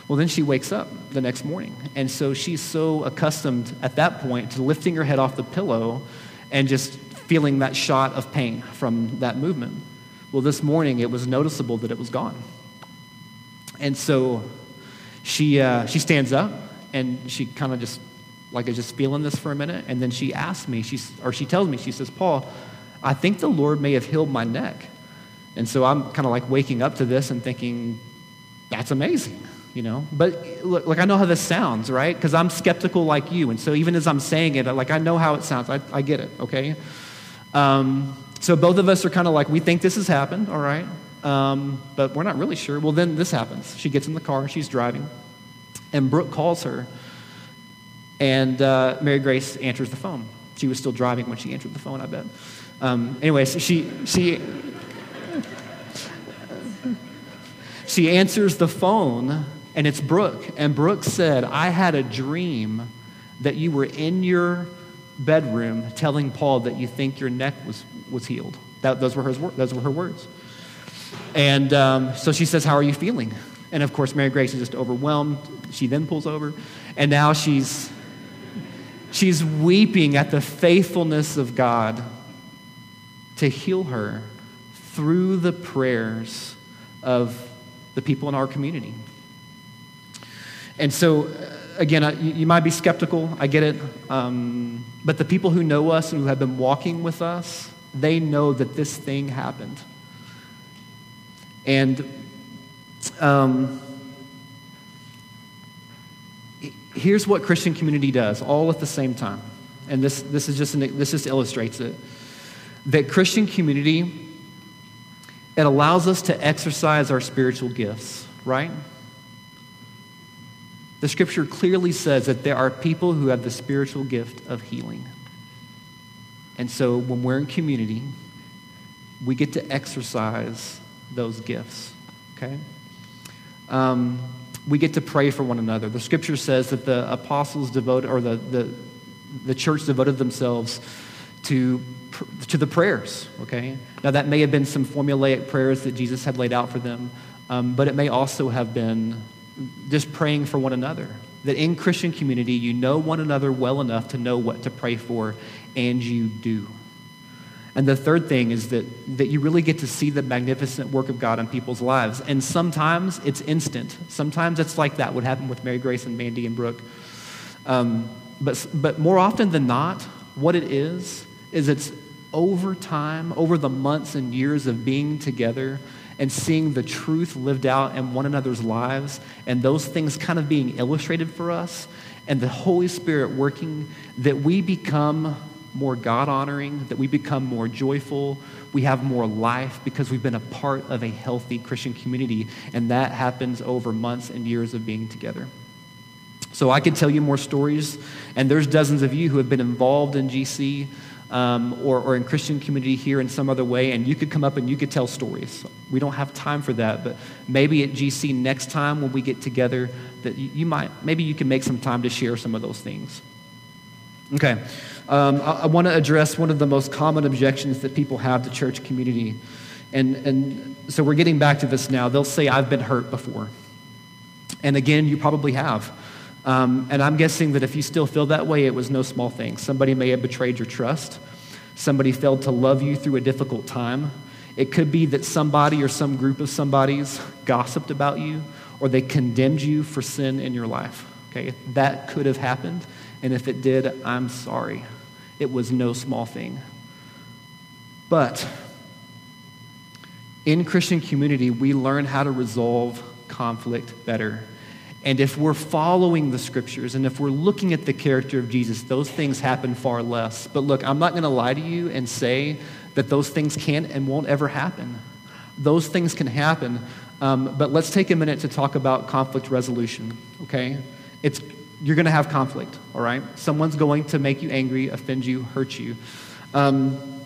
A: Well, then she wakes up the next morning. And so she's so accustomed at that point to lifting her head off the pillow and just feeling that shot of pain from that movement. Well, this morning it was noticeable that it was gone. And so she, uh, she stands up and she kind of just, like, is just feeling this for a minute. And then she asks me, she's, or she tells me, she says, Paul, I think the Lord may have healed my neck. And so I'm kind of like waking up to this and thinking, that's amazing you know? But look like i know how this sounds right? Because i'm skeptical like you and so even as i'm saying it like i know how it sounds. I, I get it okay? Um, so both of us are kind of like we think this has happened all right? Um, but we're not really sure. Well then this happens. She gets in the car she's driving and brooke calls her and uh, mary grace answers the phone. She was still driving when she answered the phone i bet. Um, anyway so she she she answers the phone and it's Brooke. And Brooke said, I had a dream that you were in your bedroom telling Paul that you think your neck was, was healed. That, those, were her, those were her words. And um, so she says, How are you feeling? And of course, Mary Grace is just overwhelmed. She then pulls over, and now she's, she's weeping at the faithfulness of God to heal her through the prayers of the people in our community. And so, uh, again, you, might be skeptical, I get it. Um, but the people who know us and who have been walking with us, they know that this thing happened. And um, here's what Christian community does, all at the same time. And this, this, is just an, this just illustrates it. That Christian community, it allows us to exercise our spiritual gifts, right? The scripture clearly says that there are people who have the spiritual gift of healing. And so when we're in community, we get to exercise those gifts, okay? Um, we get to pray for one another. The scripture says that the apostles devoted, or the, the the church devoted themselves to, to the prayers, okay? Now, that may have been some formulaic prayers that Jesus had laid out for them, um, but it may also have been just praying for one another. That in Christian community, you know one another well enough to know what to pray for, and you do. And the third thing is that, that you really get to see the magnificent work of God in people's lives. And sometimes it's instant. Sometimes it's like that, what happened with Mary Grace and Mandy and Brooke. Um, but, but more often than not, what it is, is it's over time, over the months and years of being together and seeing the truth lived out in one another's lives, and those things kind of being illustrated for us, and the Holy Spirit working, that we become more God honoring, that we become more joyful, we have more life because we've been a part of a healthy Christian community, and that happens over months and years of being together. So I could tell you more stories, and there's dozens of you who have been involved in GC um, or, or in Christian community here in some other way, and you could come up and you could tell stories. We don't have time for that, but maybe at GC next time when we get together, that you, you might, maybe you can make some time to share some of those things. Okay, um, I, I want to address one of the most common objections that people have to church community. And, and so we're getting back to this now. They'll say, I've been hurt before. And again, you probably have. Um, and I'm guessing that if you still feel that way, it was no small thing. Somebody may have betrayed your trust. Somebody failed to love you through a difficult time. It could be that somebody or some group of somebodies gossiped about you or they condemned you for sin in your life. Okay, that could have happened. And if it did, I'm sorry. It was no small thing. But in Christian community, we learn how to resolve conflict better. And if we're following the scriptures and if we're looking at the character of Jesus, those things happen far less. But look, I'm not going to lie to you and say that those things can't and won't ever happen. Those things can happen. Um, but let's take a minute to talk about conflict resolution, okay? It's, you're going to have conflict, all right? Someone's going to make you angry, offend you, hurt you. Um,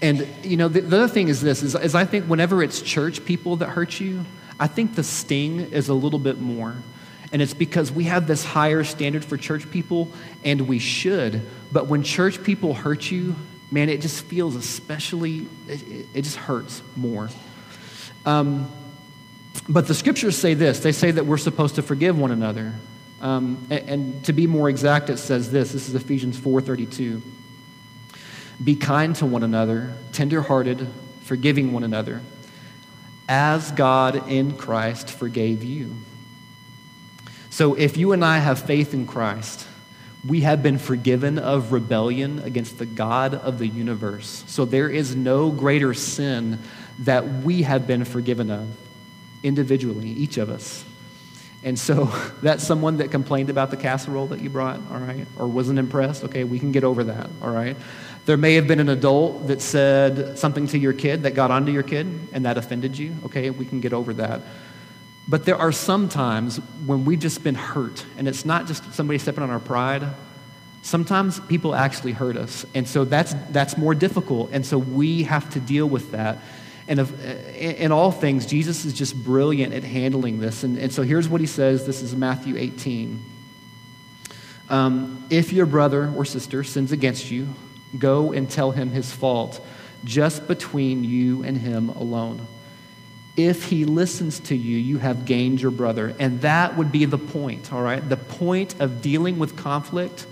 A: and, you know, the, the, other thing is this, is, is I think whenever it's church people that hurt you, I think the sting is a little bit more. And it's because we have this higher standard for church people, and we should. But when church people hurt you, man, it just feels especially, it, it just hurts more. Um, but the scriptures say this they say that we're supposed to forgive one another. Um, and, and to be more exact, it says this this is Ephesians 4.32. Be kind to one another, tenderhearted, forgiving one another, as God in Christ forgave you. So if you and I have faith in Christ, we have been forgiven of rebellion against the God of the universe. So there is no greater sin that we have been forgiven of individually, each of us. And so <laughs> that's someone that complained about the casserole that you brought, all right, or wasn't impressed. Okay, we can get over that, all right. There may have been an adult that said something to your kid that got onto your kid and that offended you. Okay, we can get over that. But there are some times when we've just been hurt, and it's not just somebody stepping on our pride. Sometimes people actually hurt us, and so that's, that's more difficult, and so we have to deal with that. And in all things, Jesus is just brilliant at handling this. And, and so here's what he says this is Matthew 18. Um, if your brother or sister sins against you, go and tell him his fault, just between you and him alone if he listens to you, you have gained your brother. And that would be the point, all right? The point of dealing with conflict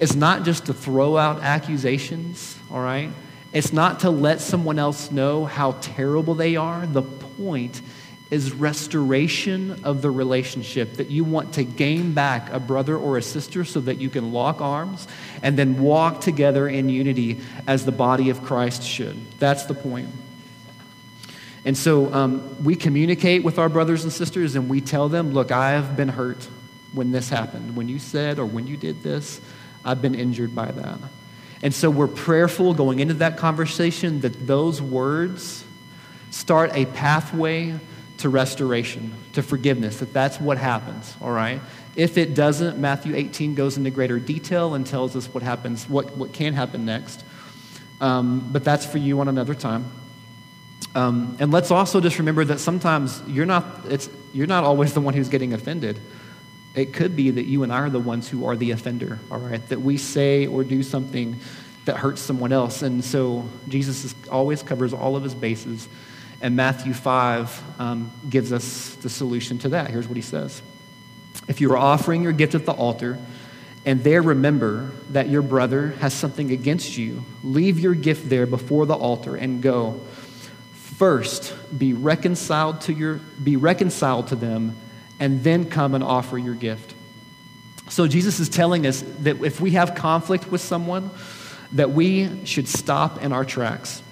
A: is not just to throw out accusations, all right? It's not to let someone else know how terrible they are. The point is restoration of the relationship that you want to gain back a brother or a sister so that you can lock arms and then walk together in unity as the body of Christ should. That's the point. And so um, we communicate with our brothers and sisters and we tell them, look, I have been hurt when this happened. When you said or when you did this, I've been injured by that. And so we're prayerful going into that conversation that those words start a pathway to restoration, to forgiveness, that that's what happens, all right? If it doesn't, Matthew 18 goes into greater detail and tells us what happens, what, what can happen next. Um, but that's for you on another time. Um, and let's also just remember that sometimes you're not, it's, you're not always the one who's getting offended. It could be that you and I are the ones who are the offender, all right? That we say or do something that hurts someone else. And so Jesus is, always covers all of his bases. And Matthew 5 um, gives us the solution to that. Here's what he says If you are offering your gift at the altar, and there remember that your brother has something against you, leave your gift there before the altar and go. First, be reconciled to your be reconciled to them and then come and offer your gift. So Jesus is telling us that if we have conflict with someone, that we should stop in our tracks.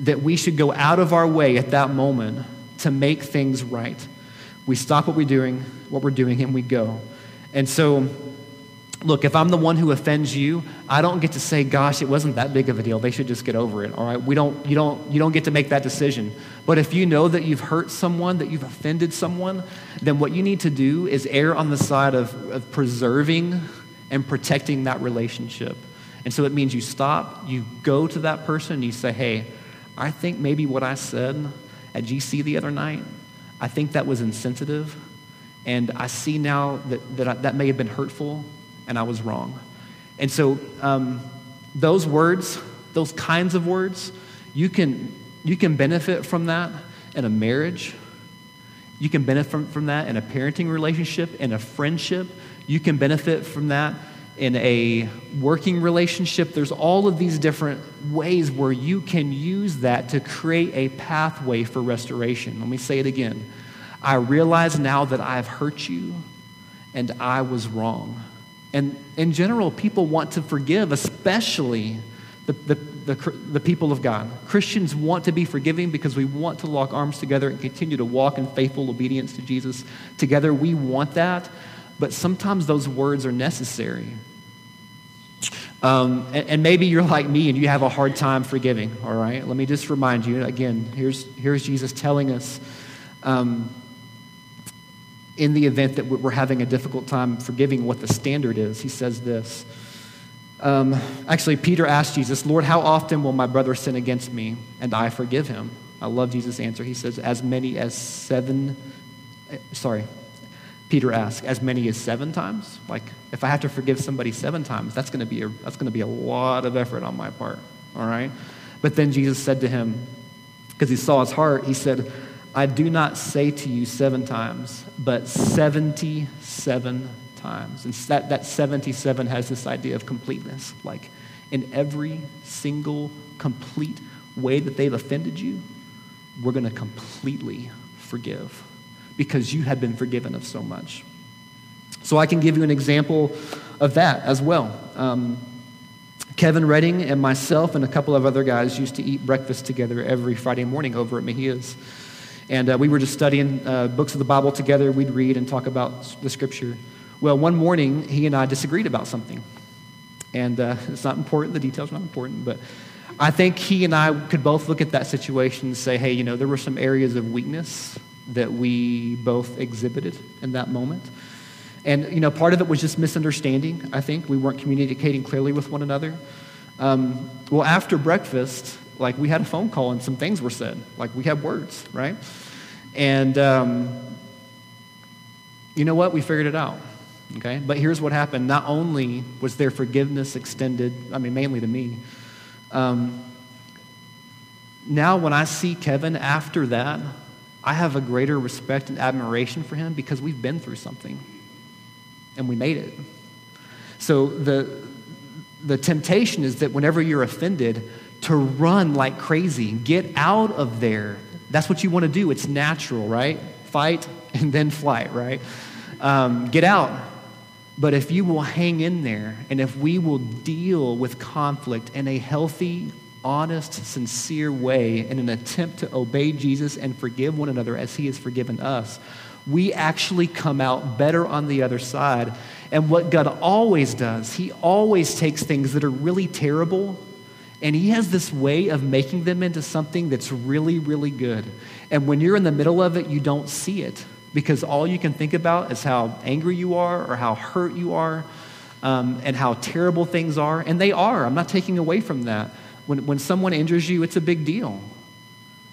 A: That we should go out of our way at that moment to make things right. We stop what we're doing, what we're doing, and we go. And so look, if I'm the one who offends you, I don't get to say, gosh, it wasn't that big of a deal. They should just get over it. All right. We don't, you, don't, you don't get to make that decision. But if you know that you've hurt someone, that you've offended someone, then what you need to do is err on the side of, of preserving and protecting that relationship. And so it means you stop, you go to that person, you say, hey, I think maybe what I said at GC the other night, I think that was insensitive. And I see now that that, I, that may have been hurtful and I was wrong. And so, um, those words, those kinds of words, you can, you can benefit from that in a marriage. You can benefit from, that in a parenting relationship, in a friendship. You can benefit from that in a working relationship. There's all of these different ways where you can use that to create a pathway for restoration. Let me say it again. I realize now that I've hurt you and I was wrong. And in general, people want to forgive, especially the, the, the, the, people of God. Christians want to be forgiving because we want to lock arms together and continue to walk in faithful obedience to Jesus together. We want that, but sometimes those words are necessary. Um, and, and, maybe you're like me and you have a hard time forgiving, all right? Let me just remind you again, here's, here's Jesus telling us. Um, in the event that we're having a difficult time forgiving what the standard is, he says this. Um, actually, Peter asked Jesus, Lord, how often will my brother sin against me and I forgive him? I love Jesus' answer. He says, as many as seven, eh, sorry, Peter asked, as many as seven times? Like, if I have to forgive somebody seven times, that's going to be a, that's going to be a lot of effort on my part, all right? But then Jesus said to him, because he saw his heart, he said, I do not say to you seven times, but 77 times. And that, that 77 has this idea of completeness. Like in every single complete way that they've offended you, we're going to completely forgive because you have been forgiven of so much. So I can give you an example of that as well. Um, Kevin Redding and myself and a couple of other guys used to eat breakfast together every Friday morning over at Mejia's. And uh, we were just studying uh, books of the Bible together. We'd read and talk about the scripture. Well, one morning, he and I disagreed about something. And uh, <laughs> it's not important, the details are not important, but I think he and I could both look at that situation and say, hey, you know, there were some areas of weakness that we both exhibited in that moment. And, you know, part of it was just misunderstanding, I think. We weren't communicating clearly with one another. Um, well, after breakfast, like we had a phone call and some things were said. Like we had words, right? And um, you know what? We figured it out. Okay? But here's what happened. Not only was their forgiveness extended, I mean, mainly to me, um, now when I see Kevin after that, I have a greater respect and admiration for him because we've been through something and we made it. So the, the temptation is that whenever you're offended, to run like crazy. Get out of there. That's what you want to do. It's natural, right? Fight <laughs> and then flight, right? Um, get out. But if you will hang in there and if we will deal with conflict in a healthy, honest, sincere way in an attempt to obey Jesus and forgive one another as he has forgiven us, we actually come out better on the other side. And what God always does, he always takes things that are really terrible and he has this way of making them into something that's really, really good. And when you're in the middle of it, you don't see it because all you can think about is how angry you are or how hurt you are um, and how terrible things are. And they are. I'm not taking away from that. When, when someone injures you, it's a big deal.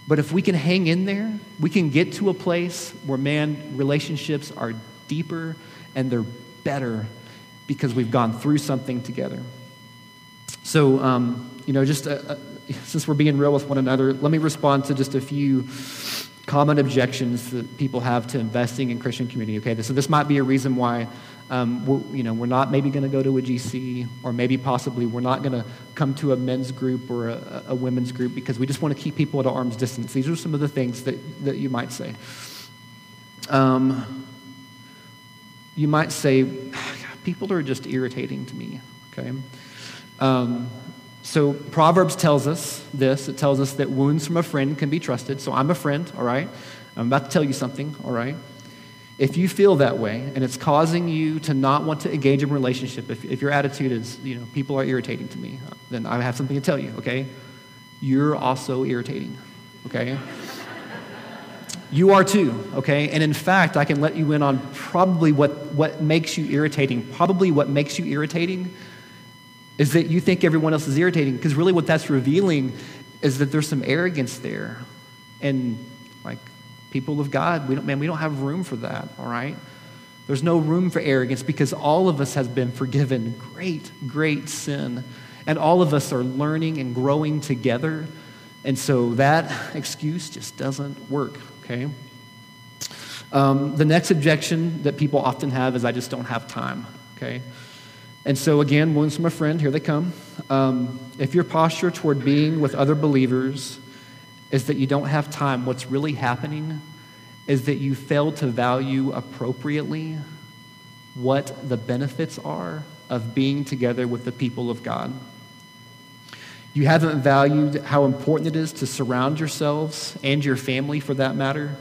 A: But if we can hang in there, we can get to a place where, man, relationships are deeper and they're better because we've gone through something together. So, um, you know, just uh, uh, since we're being real with one another, let me respond to just a few common objections that people have to investing in Christian community. Okay, so this might be a reason why um, we're, you know, we're not maybe going to go to a GC, or maybe possibly we're not going to come to a men's group or a, a, women's group because we just want to keep people at arm's distance. These are some of the things that, that you might say. Um, you might say, <sighs> people are just irritating to me, okay? Um, so Proverbs tells us this. It tells us that wounds from a friend can be trusted. So I'm a friend, all right? I'm about to tell you something, all right? If you feel that way and it's causing you to not want to engage in a relationship, if, if your attitude is, you know, people are irritating to me, then I have something to tell you, okay? You're also irritating, okay? you are too, okay? And in fact, I can let you in on probably what, what makes you irritating. Probably what makes you irritating is that you think everyone else is irritating because really what that's revealing is that there's some arrogance there. And like people of god we don't man we don't have room for that all right? There's no room for arrogance because all of us has been forgiven. Great great sin. And all of us are learning and growing together. And so that <laughs> excuse just doesn't work okay? Um, the next objection that people often have is i just don't have time okay and so, again, wounds from a friend, here they come. Um, if your posture toward being with other believers is that you don't have time, what's really happening is that you fail to value appropriately what the benefits are of being together with the people of God. You haven't valued how important it is to surround yourselves and your family, for that matter,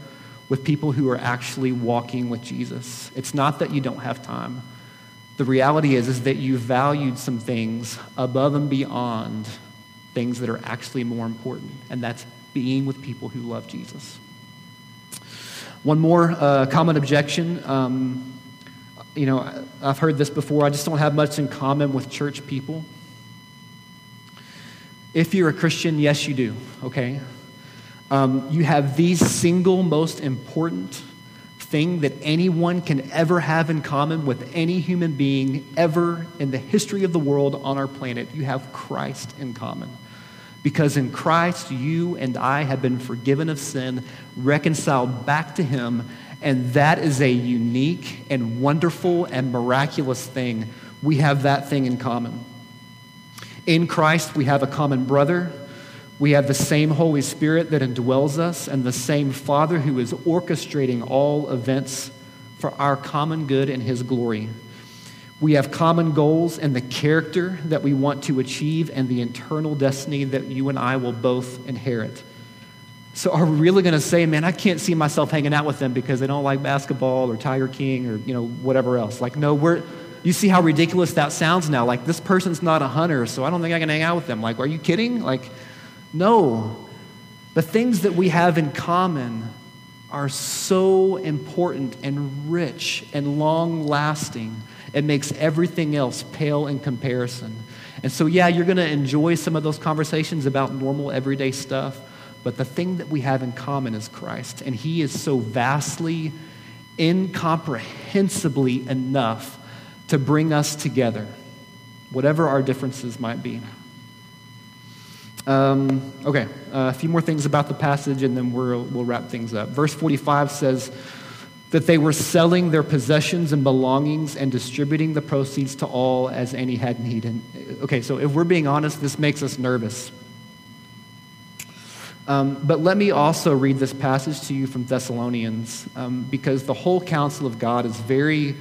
A: with people who are actually walking with Jesus. It's not that you don't have time. The reality is, is that you valued some things above and beyond things that are actually more important, and that's being with people who love Jesus. One more uh, common objection. Um, you know, I've heard this before. I just don't have much in common with church people. If you're a Christian, yes, you do, okay? Um, you have the single most important thing that anyone can ever have in common with any human being ever in the history of the world on our planet. You have Christ in common. Because in Christ, you and I have been forgiven of sin, reconciled back to Him, and that is a unique and wonderful and miraculous thing. We have that thing in common. In Christ, we have a common brother, we have the same Holy Spirit that indwells us and the same Father who is orchestrating all events for our common good and His glory. We have common goals and the character that we want to achieve and the eternal destiny that you and I will both inherit. So are we really going to say, man, I can't see myself hanging out with them because they don't like basketball or Tiger King or, you know, whatever else? Like, no, we're, you see how ridiculous that sounds now. Like, this person's not a hunter, so I don't think I can hang out with them. Like, are you kidding? Like, no. The things that we have in common are so important and rich and long lasting. It makes everything else pale in comparison. And so, yeah, you're going to enjoy some of those conversations about normal, everyday stuff, but the thing that we have in common is Christ. And He is so vastly, incomprehensibly enough to bring us together, whatever our differences might be. Um, okay, uh, a few more things about the passage and then we'll, we'll wrap things up. Verse 45 says that they were selling their possessions and belongings and distributing the proceeds to all as any had need. And, okay, so if we're being honest, this makes us nervous. Um, but let me also read this passage to you from Thessalonians um, because the whole counsel of God is very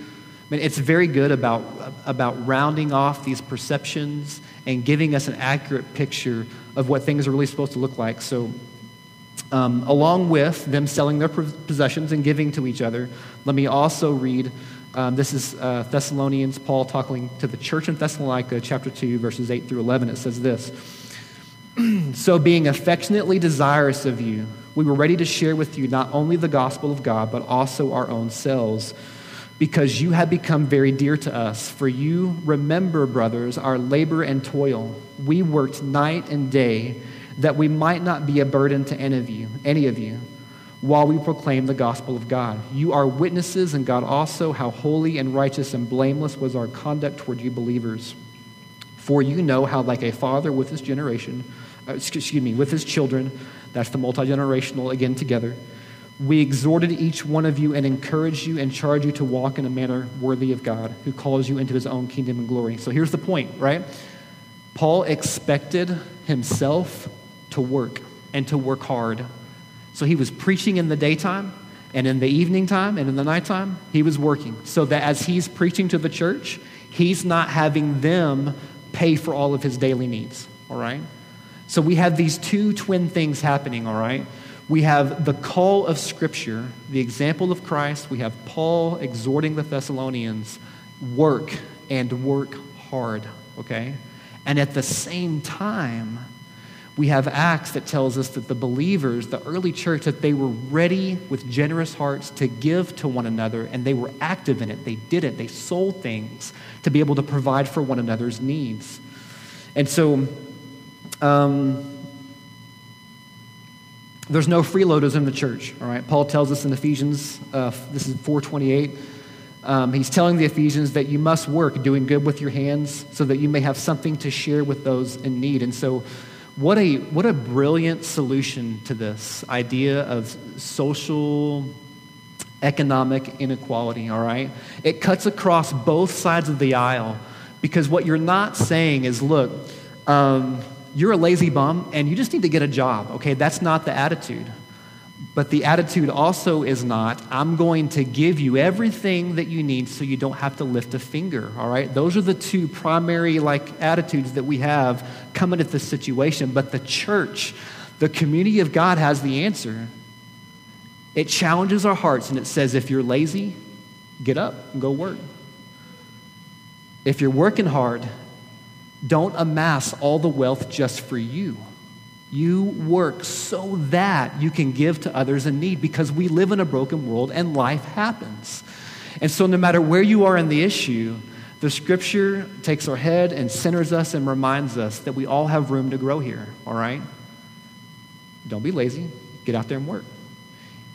A: I mean, it's very good about, about rounding off these perceptions and giving us an accurate picture of what things are really supposed to look like. So, um, along with them selling their possessions and giving to each other, let me also read. Um, this is uh, Thessalonians, Paul talking to the church in Thessalonica, chapter 2, verses 8 through 11. It says this <clears throat> So, being affectionately desirous of you, we were ready to share with you not only the gospel of God, but also our own selves because you have become very dear to us. For you remember, brothers, our labor and toil. We worked night and day that we might not be a burden to any of you, any of you.
B: while we proclaim the gospel of God. You are witnesses, and God also, how holy and righteous and blameless was our conduct toward you believers. For you know how, like a father with his generation, uh, excuse me, with his children, that's the multi generational again together, we exhorted each one of you and encouraged you and charged you to walk in a manner worthy of God, who calls you into his own kingdom and glory. So here's the point, right? Paul expected himself to work and to work hard so he was preaching in the daytime, and in the evening time, and in the nighttime, he was working. So that as he's preaching to the church, he's not having them pay for all of his daily needs, all right? So we have these two twin things happening, all right? We have the call of Scripture, the example of Christ. We have Paul exhorting the Thessalonians work and work hard, okay? And at the same time, we have Acts that tells us that the believers, the early church, that they were ready with generous hearts to give to one another, and they were active in it. They did it. They sold things to be able to provide for one another's needs. And so, um, there's no freeloaders in the church. All right, Paul tells us in Ephesians, uh, this is 428. Um, he's telling the Ephesians that you must work doing good with your hands so that you may have something to share with those in need. And so, what a, what a brilliant solution to this idea of social economic inequality, all right? It cuts across both sides of the aisle because what you're not saying is, look, um, you're a lazy bum and you just need to get a job, okay? That's not the attitude. But the attitude also is not, I'm going to give you everything that you need so you don't have to lift a finger, all right? Those are the two primary like attitudes that we have coming at this situation. But the church, the community of God has the answer. It challenges our hearts and it says, if you're lazy, get up and go work. If you're working hard, don't amass all the wealth just for you. You work so that you can give to others in need because we live in a broken world and life happens. And so, no matter where you are in the issue, the scripture takes our head and centers us and reminds us that we all have room to grow here, all right? Don't be lazy. Get out there and work.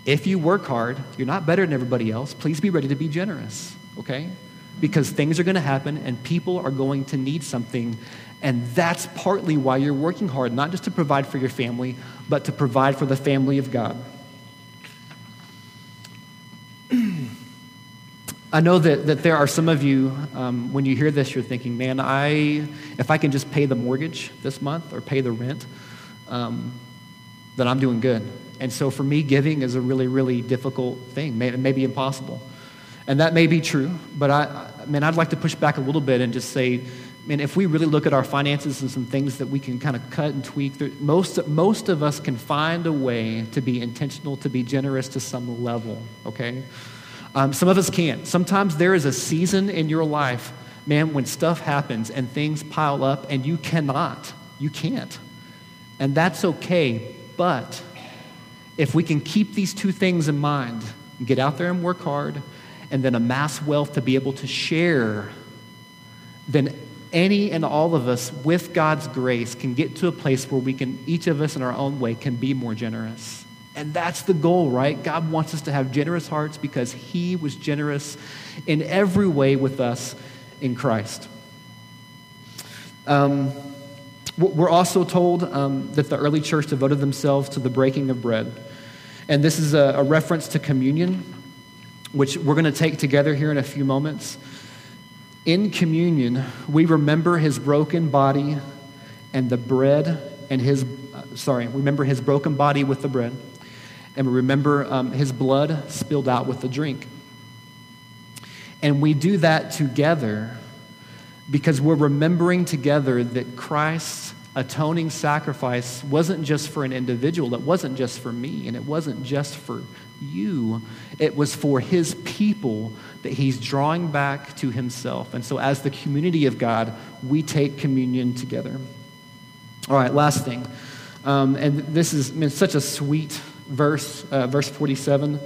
B: If you work hard, you're not better than everybody else. Please be ready to be generous, okay? Because things are going to happen and people are going to need something and that's partly why you're working hard, not just to provide for your family, but to provide for the family of God. <clears throat> I know that, that there are some of you, um, when you hear this, you're thinking, man, I, if I can just pay the mortgage this month or pay the rent, um, then I'm doing good. And so for me, giving is a really, really difficult thing, maybe, impossible. And that may be true, but I, I mean, I'd like to push back a little bit and just say, and if we really look at our finances and some things that we can kind of cut and tweak, most, most of us can find a way to be intentional, to be generous to some level, okay? Um, some of us can't. Sometimes there is a season in your life, man, when stuff happens and things pile up and you cannot. You can't. And that's okay. But if we can keep these two things in mind, get out there and work hard, and then amass wealth to be able to share, then any and all of us, with God's grace, can get to a place where we can, each of us in our own way, can be more generous. And that's the goal, right? God wants us to have generous hearts because He was generous in every way with us in Christ. Um, we're also told um, that the early church devoted themselves to the breaking of bread. And this is a, a reference to communion, which we're going to take together here in a few moments. In communion, we remember his broken body and the bread and his, uh, sorry, remember his broken body with the bread, and we remember um, his blood spilled out with the drink. And we do that together because we're remembering together that Christ's atoning sacrifice wasn't just for an individual, it wasn't just for me, and it wasn't just for you, it was for his people that he's drawing back to himself. And so, as the community of God, we take communion together. All right, last thing. Um, and this is I mean, such a sweet verse, uh, verse 47.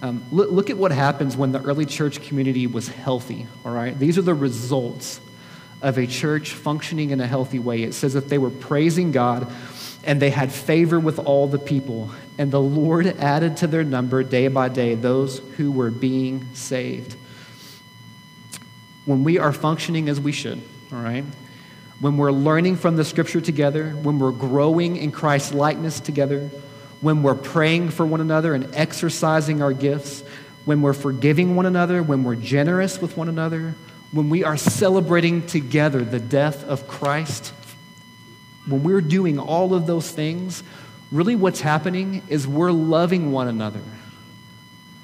B: Um, look, look, at what happens when the early church community was healthy, all right? These are the results of a church functioning in a healthy way. It says that they were praising God and they had favor with all the people. And the Lord added to their number day by day those who were being saved. When we are functioning as we should, all right? When we're learning from the scripture together, when we're growing in Christ's likeness together, when we're praying for one another and exercising our gifts, when we're forgiving one another, when we're generous with one another, when we are celebrating together the death of Christ, when we're doing all of those things, really what's happening is we're loving one another.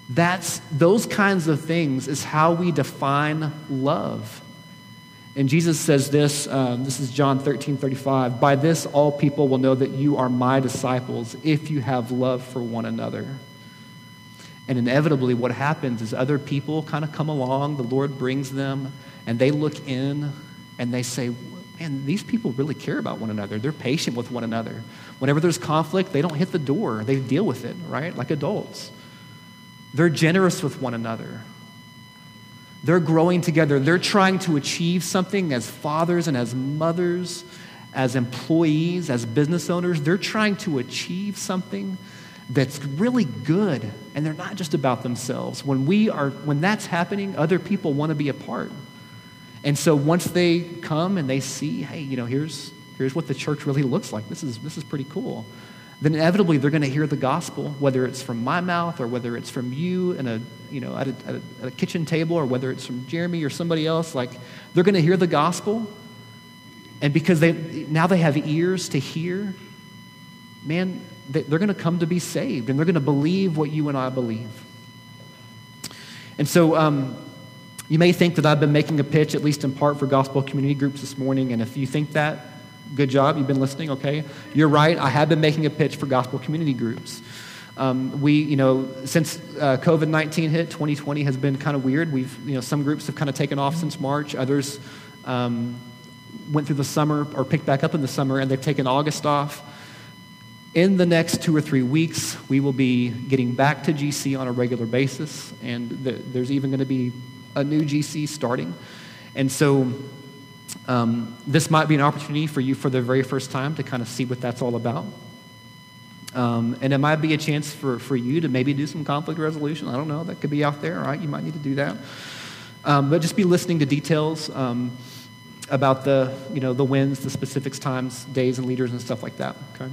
B: That's those kinds of things is how we define love. And Jesus says this, um, this is John 13, 35. By this, all people will know that you are my disciples if you have love for one another. And inevitably, what happens is other people kind of come along, the Lord brings them, and they look in and they say, Man, these people really care about one another. They're patient with one another. Whenever there's conflict, they don't hit the door, they deal with it, right? Like adults. They're generous with one another. They're growing together. They're trying to achieve something as fathers and as mothers, as employees, as business owners. They're trying to achieve something that's really good and they're not just about themselves when we are when that's happening other people want to be a part and so once they come and they see hey you know here's here's what the church really looks like this is this is pretty cool then inevitably they're going to hear the gospel whether it's from my mouth or whether it's from you in a you know at a, at a, at a kitchen table or whether it's from jeremy or somebody else like they're going to hear the gospel and because they now they have ears to hear man they're going to come to be saved and they're going to believe what you and I believe. And so um, you may think that I've been making a pitch, at least in part, for gospel community groups this morning. And if you think that, good job, you've been listening, okay? You're right, I have been making a pitch for gospel community groups. Um, we, you know, since uh, COVID 19 hit, 2020 has been kind of weird. We've, you know, some groups have kind of taken off since March, others um, went through the summer or picked back up in the summer, and they've taken August off. In the next two or three weeks, we will be getting back to GC on a regular basis, and the, there's even going to be a new GC starting. And so, um, this might be an opportunity for you for the very first time to kind of see what that's all about. Um, and it might be a chance for, for you to maybe do some conflict resolution. I don't know. That could be out there, right? You might need to do that. Um, but just be listening to details um, about the, you know, the wins, the specifics, times, days, and leaders and stuff like that. Okay.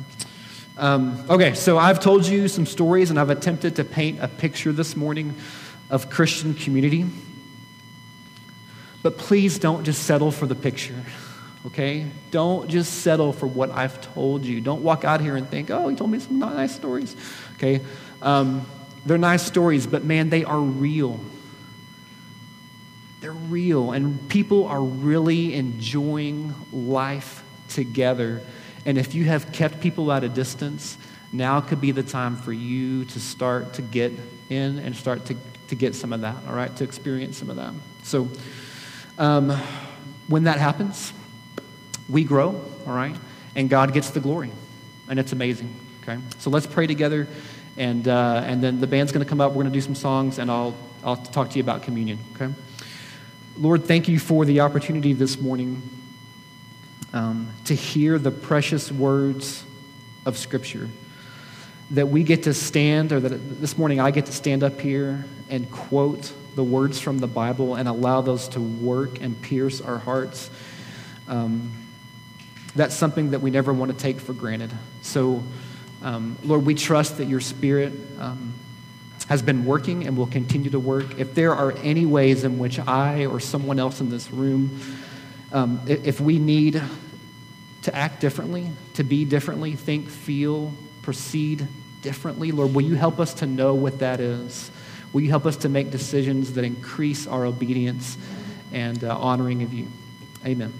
B: Um, okay, so I've told you some stories and I've attempted to paint a picture this morning of Christian community. But please don't just settle for the picture, okay? Don't just settle for what I've told you. Don't walk out here and think, oh, he told me some nice stories, okay? Um, they're nice stories, but man, they are real. They're real, and people are really enjoying life together and if you have kept people at a distance, now could be the time for you to start to get in and start to, to get some of that, all right, to experience some of that. So um, when that happens, we grow, all right, and God gets the glory. And it's amazing, okay? So let's pray together, and, uh, and then the band's going to come up. We're going to do some songs, and I'll, I'll talk to you about communion, okay? Lord, thank you for the opportunity this morning um, to hear the precious words of Scripture. That we get to stand, or that this morning I get to stand up here and quote the words from the Bible and allow those to work and pierce our hearts. Um, that's something that we never want to take for granted. So, um, Lord, we trust that your Spirit um, has been working and will continue to work. If there are any ways in which I or someone else in this room um, if we need to act differently, to be differently, think, feel, proceed differently, Lord, will you help us to know what that is? Will you help us to make decisions that increase our obedience and uh, honoring of you? Amen.